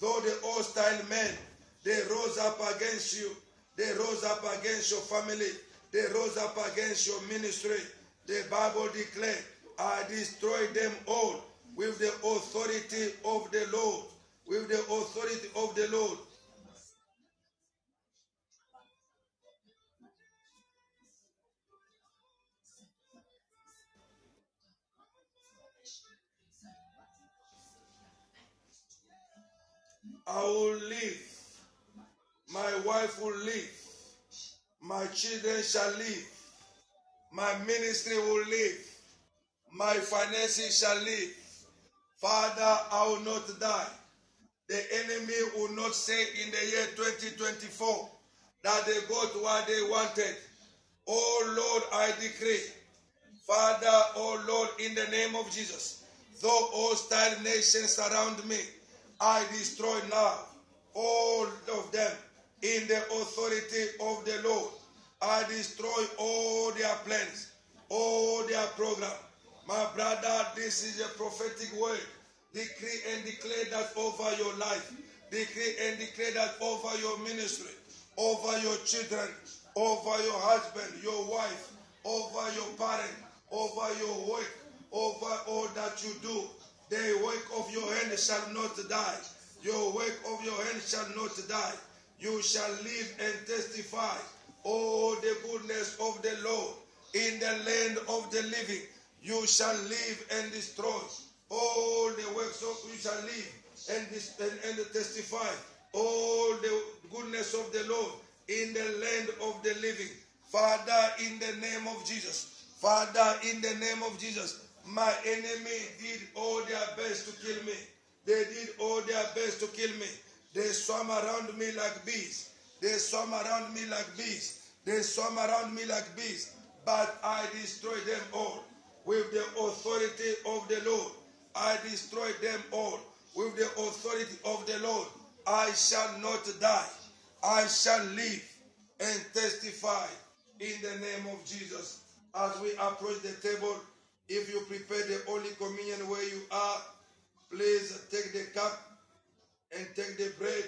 Though the hostile men, they rose up against you. They rose up against your family. They rose up against your ministry. The Bible declared, I destroyed them all with the authority of the Lord. With the authority of the Lord. I will live. My wife will live. My children shall live. My ministry will live. My finances shall live. Father, I will not die. The enemy will not say in the year 2024 that they got what they wanted. Oh Lord, I decree. Father, oh Lord, in the name of Jesus, though hostile nations surround me, I destroy now all of them in the authority of the Lord. I destroy all their plans, all their program. My brother, this is a prophetic word. Decree and declare that over your life. Decree and declare that over your ministry, over your children, over your husband, your wife, over your parent, over your work, over all that you do. The work of your hand shall not die. Your work of your hand shall not die. You shall live and testify all the goodness of the Lord in the land of the living. You shall live and destroy all the works of you shall live and, and, and testify all the goodness of the Lord in the land of the living. Father, in the name of Jesus. Father, in the name of Jesus. My enemy did all their best to kill me. They did all their best to kill me. They swam around me like bees. They swam around me like bees. They swam around me like bees. But I destroyed them all with the authority of the Lord. I destroyed them all with the authority of the Lord. I shall not die. I shall live and testify in the name of Jesus. As we approach the table, if you prepare the Holy Communion where you are, please take the cup and take the bread.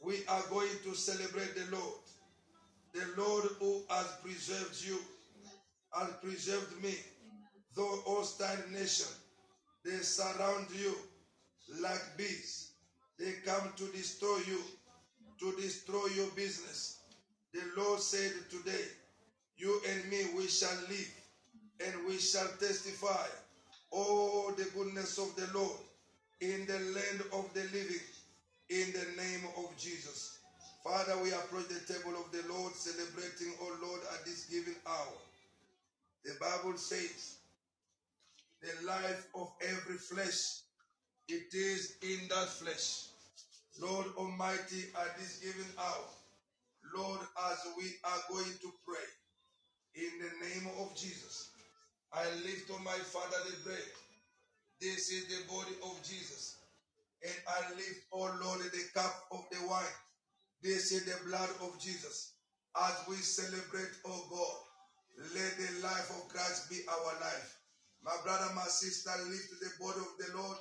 We are going to celebrate the Lord. The Lord who has preserved you has preserved me. Though hostile nation, they surround you like bees. They come to destroy you, to destroy your business. The Lord said today, you and me, we shall live and we shall testify all the goodness of the Lord in the land of the living in the name of Jesus. Father, we approach the table of the Lord celebrating, oh Lord, at this given hour. The Bible says, the life of every flesh, it is in that flesh. Lord Almighty, at this given hour, Lord, as we are going to pray, in the name of Jesus, I lift on my Father the bread. This is the body of Jesus. And I lift, oh Lord, the cup of the wine. This is the blood of Jesus. As we celebrate, oh God, let the life of Christ be our life. My brother, my sister, lift the body of the Lord.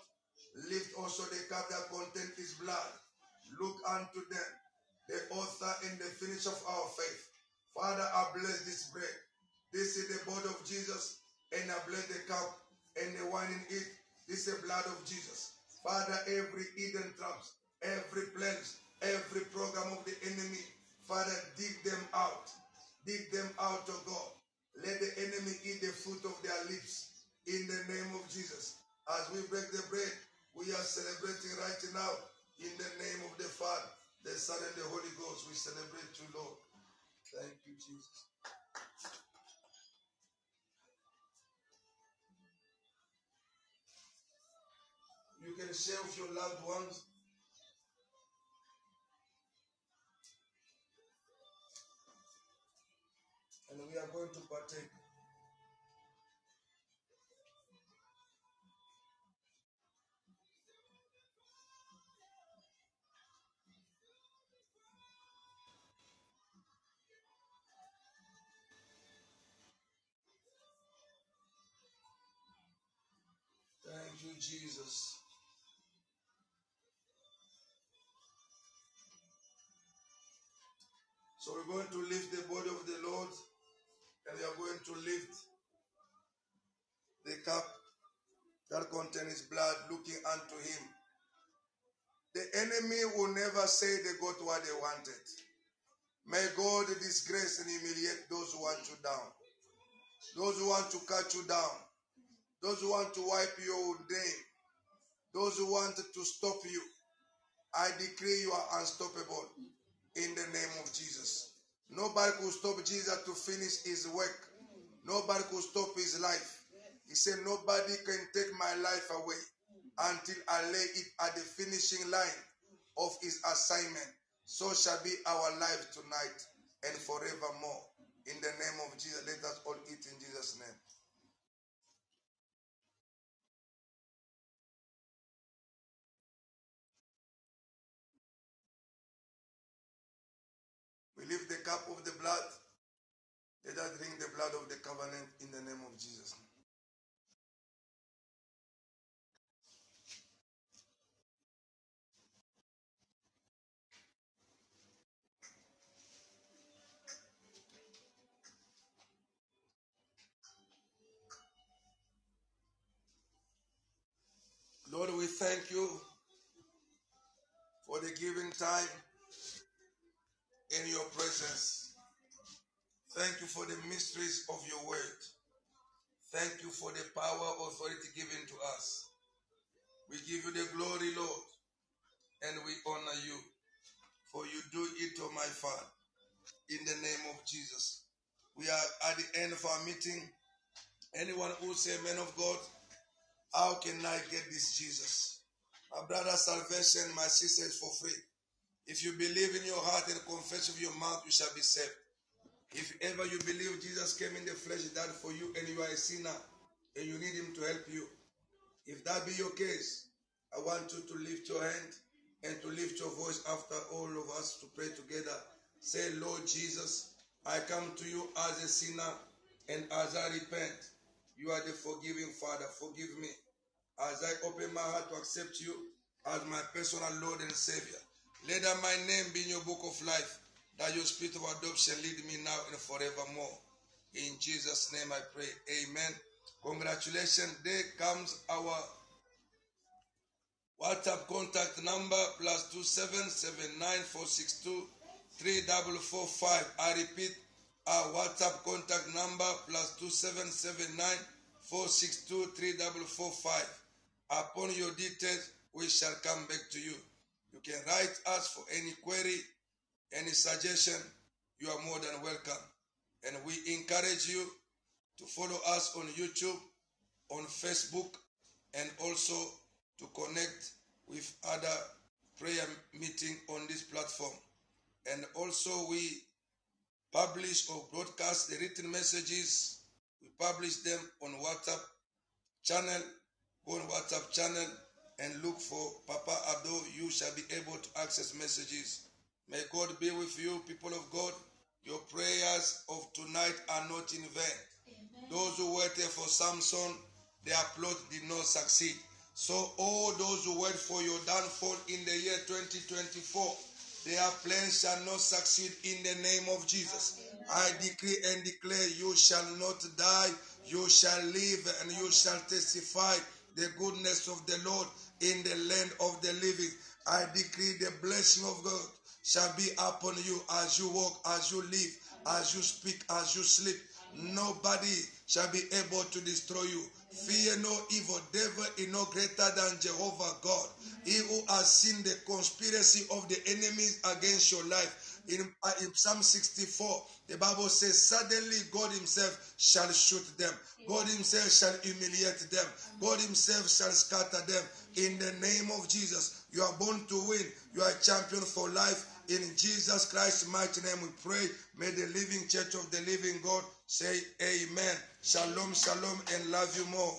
Lift also the cup that contains his blood. Look unto them, the author and the finish of our faith. Father, I bless this bread. This is the body of Jesus, and I bless the cup and the wine in it. This the blood of Jesus. Father, every hidden traps, every plans, every program of the enemy, Father, dig them out. Dig them out, oh God. Let the enemy eat the fruit of their lips in the name of Jesus. As we break the bread, we are celebrating right now in the name of the Father, the Son, and the Holy Ghost. We celebrate you, Lord. Thank you, Jesus. You can shelf your loved ones. And we are going to partake. Thank you, Jesus. So we're going to lift the body of the Lord and are going to lift the cup that contains his blood looking unto him. The enemy will never say they got what they wanted. May God disgrace and humiliate those who want you down. Those who want to cut you down. Those who want to wipe your name. Those who want to stop you. I decree you are unstoppable in the name of Jesus. Nobody could stop Jesus to finish his work. Nobody could stop his life. He said, Nobody can take my life away until I lay it at the finishing line of his assignment. So shall be our life tonight and forevermore. In the name of Jesus, let us all eat in Jesus' name. Lift the cup of the blood. Let us drink the blood of the covenant in the name of Jesus. Lord, we thank you for the giving time in your presence. Thank you for the mysteries of your word. Thank you for the power authority given to us. We give you the glory, Lord, and we honor you. For you do it, oh my Father, in the name of Jesus. We are at the end of our meeting. Anyone who say, Man of God, how can I get this Jesus? My brother, salvation, my sister is for free. If you believe in your heart and confess with your mouth, you shall be saved. If ever you believe Jesus came in the flesh, died for you, and you are a sinner, and you need him to help you, if that be your case, I want you to lift your hand and to lift your voice after all of us to pray together. Say, Lord Jesus, I come to you as a sinner, and as I repent, you are the forgiving Father. Forgive me. As I open my heart to accept you as my personal Lord and Savior. Let that my name be in your book of life, that your spirit of adoption lead me now and forevermore. In Jesus' name I pray. Amen. Congratulations. There comes our WhatsApp contact number plus two seven seven nine four six two three double four five. I repeat, our WhatsApp contact number plus two seven seven nine four six two three double four five. Upon your details, we shall come back to you. You can write us for any query, any suggestion. You are more than welcome. And we encourage you to follow us on YouTube, on Facebook, and also to connect with other prayer meeting on this platform. And also we publish or broadcast the written messages. We publish them on WhatsApp channel. On WhatsApp channel and look for Papa Abdo. You shall be able to access messages. May God be with you, people of God. Your prayers of tonight are not in vain. Those who waited for Samson, their plot did not succeed. So all those who wait for your downfall in the year 2024, their plans shall not succeed in the name of Jesus. I decree and declare you shall not die, you shall live and you shall testify the goodness of the Lord in the land of the living. I decree the blessing of God shall be upon you as you walk, as you live, as you speak, as you sleep. Nobody shall be able to destroy you. Fear no evil. Devil is no greater than Jehovah God. He who has seen the conspiracy of the enemies against your life. In, uh, in Psalm 64, the Bible says, Suddenly God Himself shall shoot them. God Himself shall humiliate them. God Himself shall scatter them. In the name of Jesus, you are born to win. You are a champion for life. In Jesus Christ's mighty name we pray. May the living church of the living God say amen. Shalom, shalom, and love you more.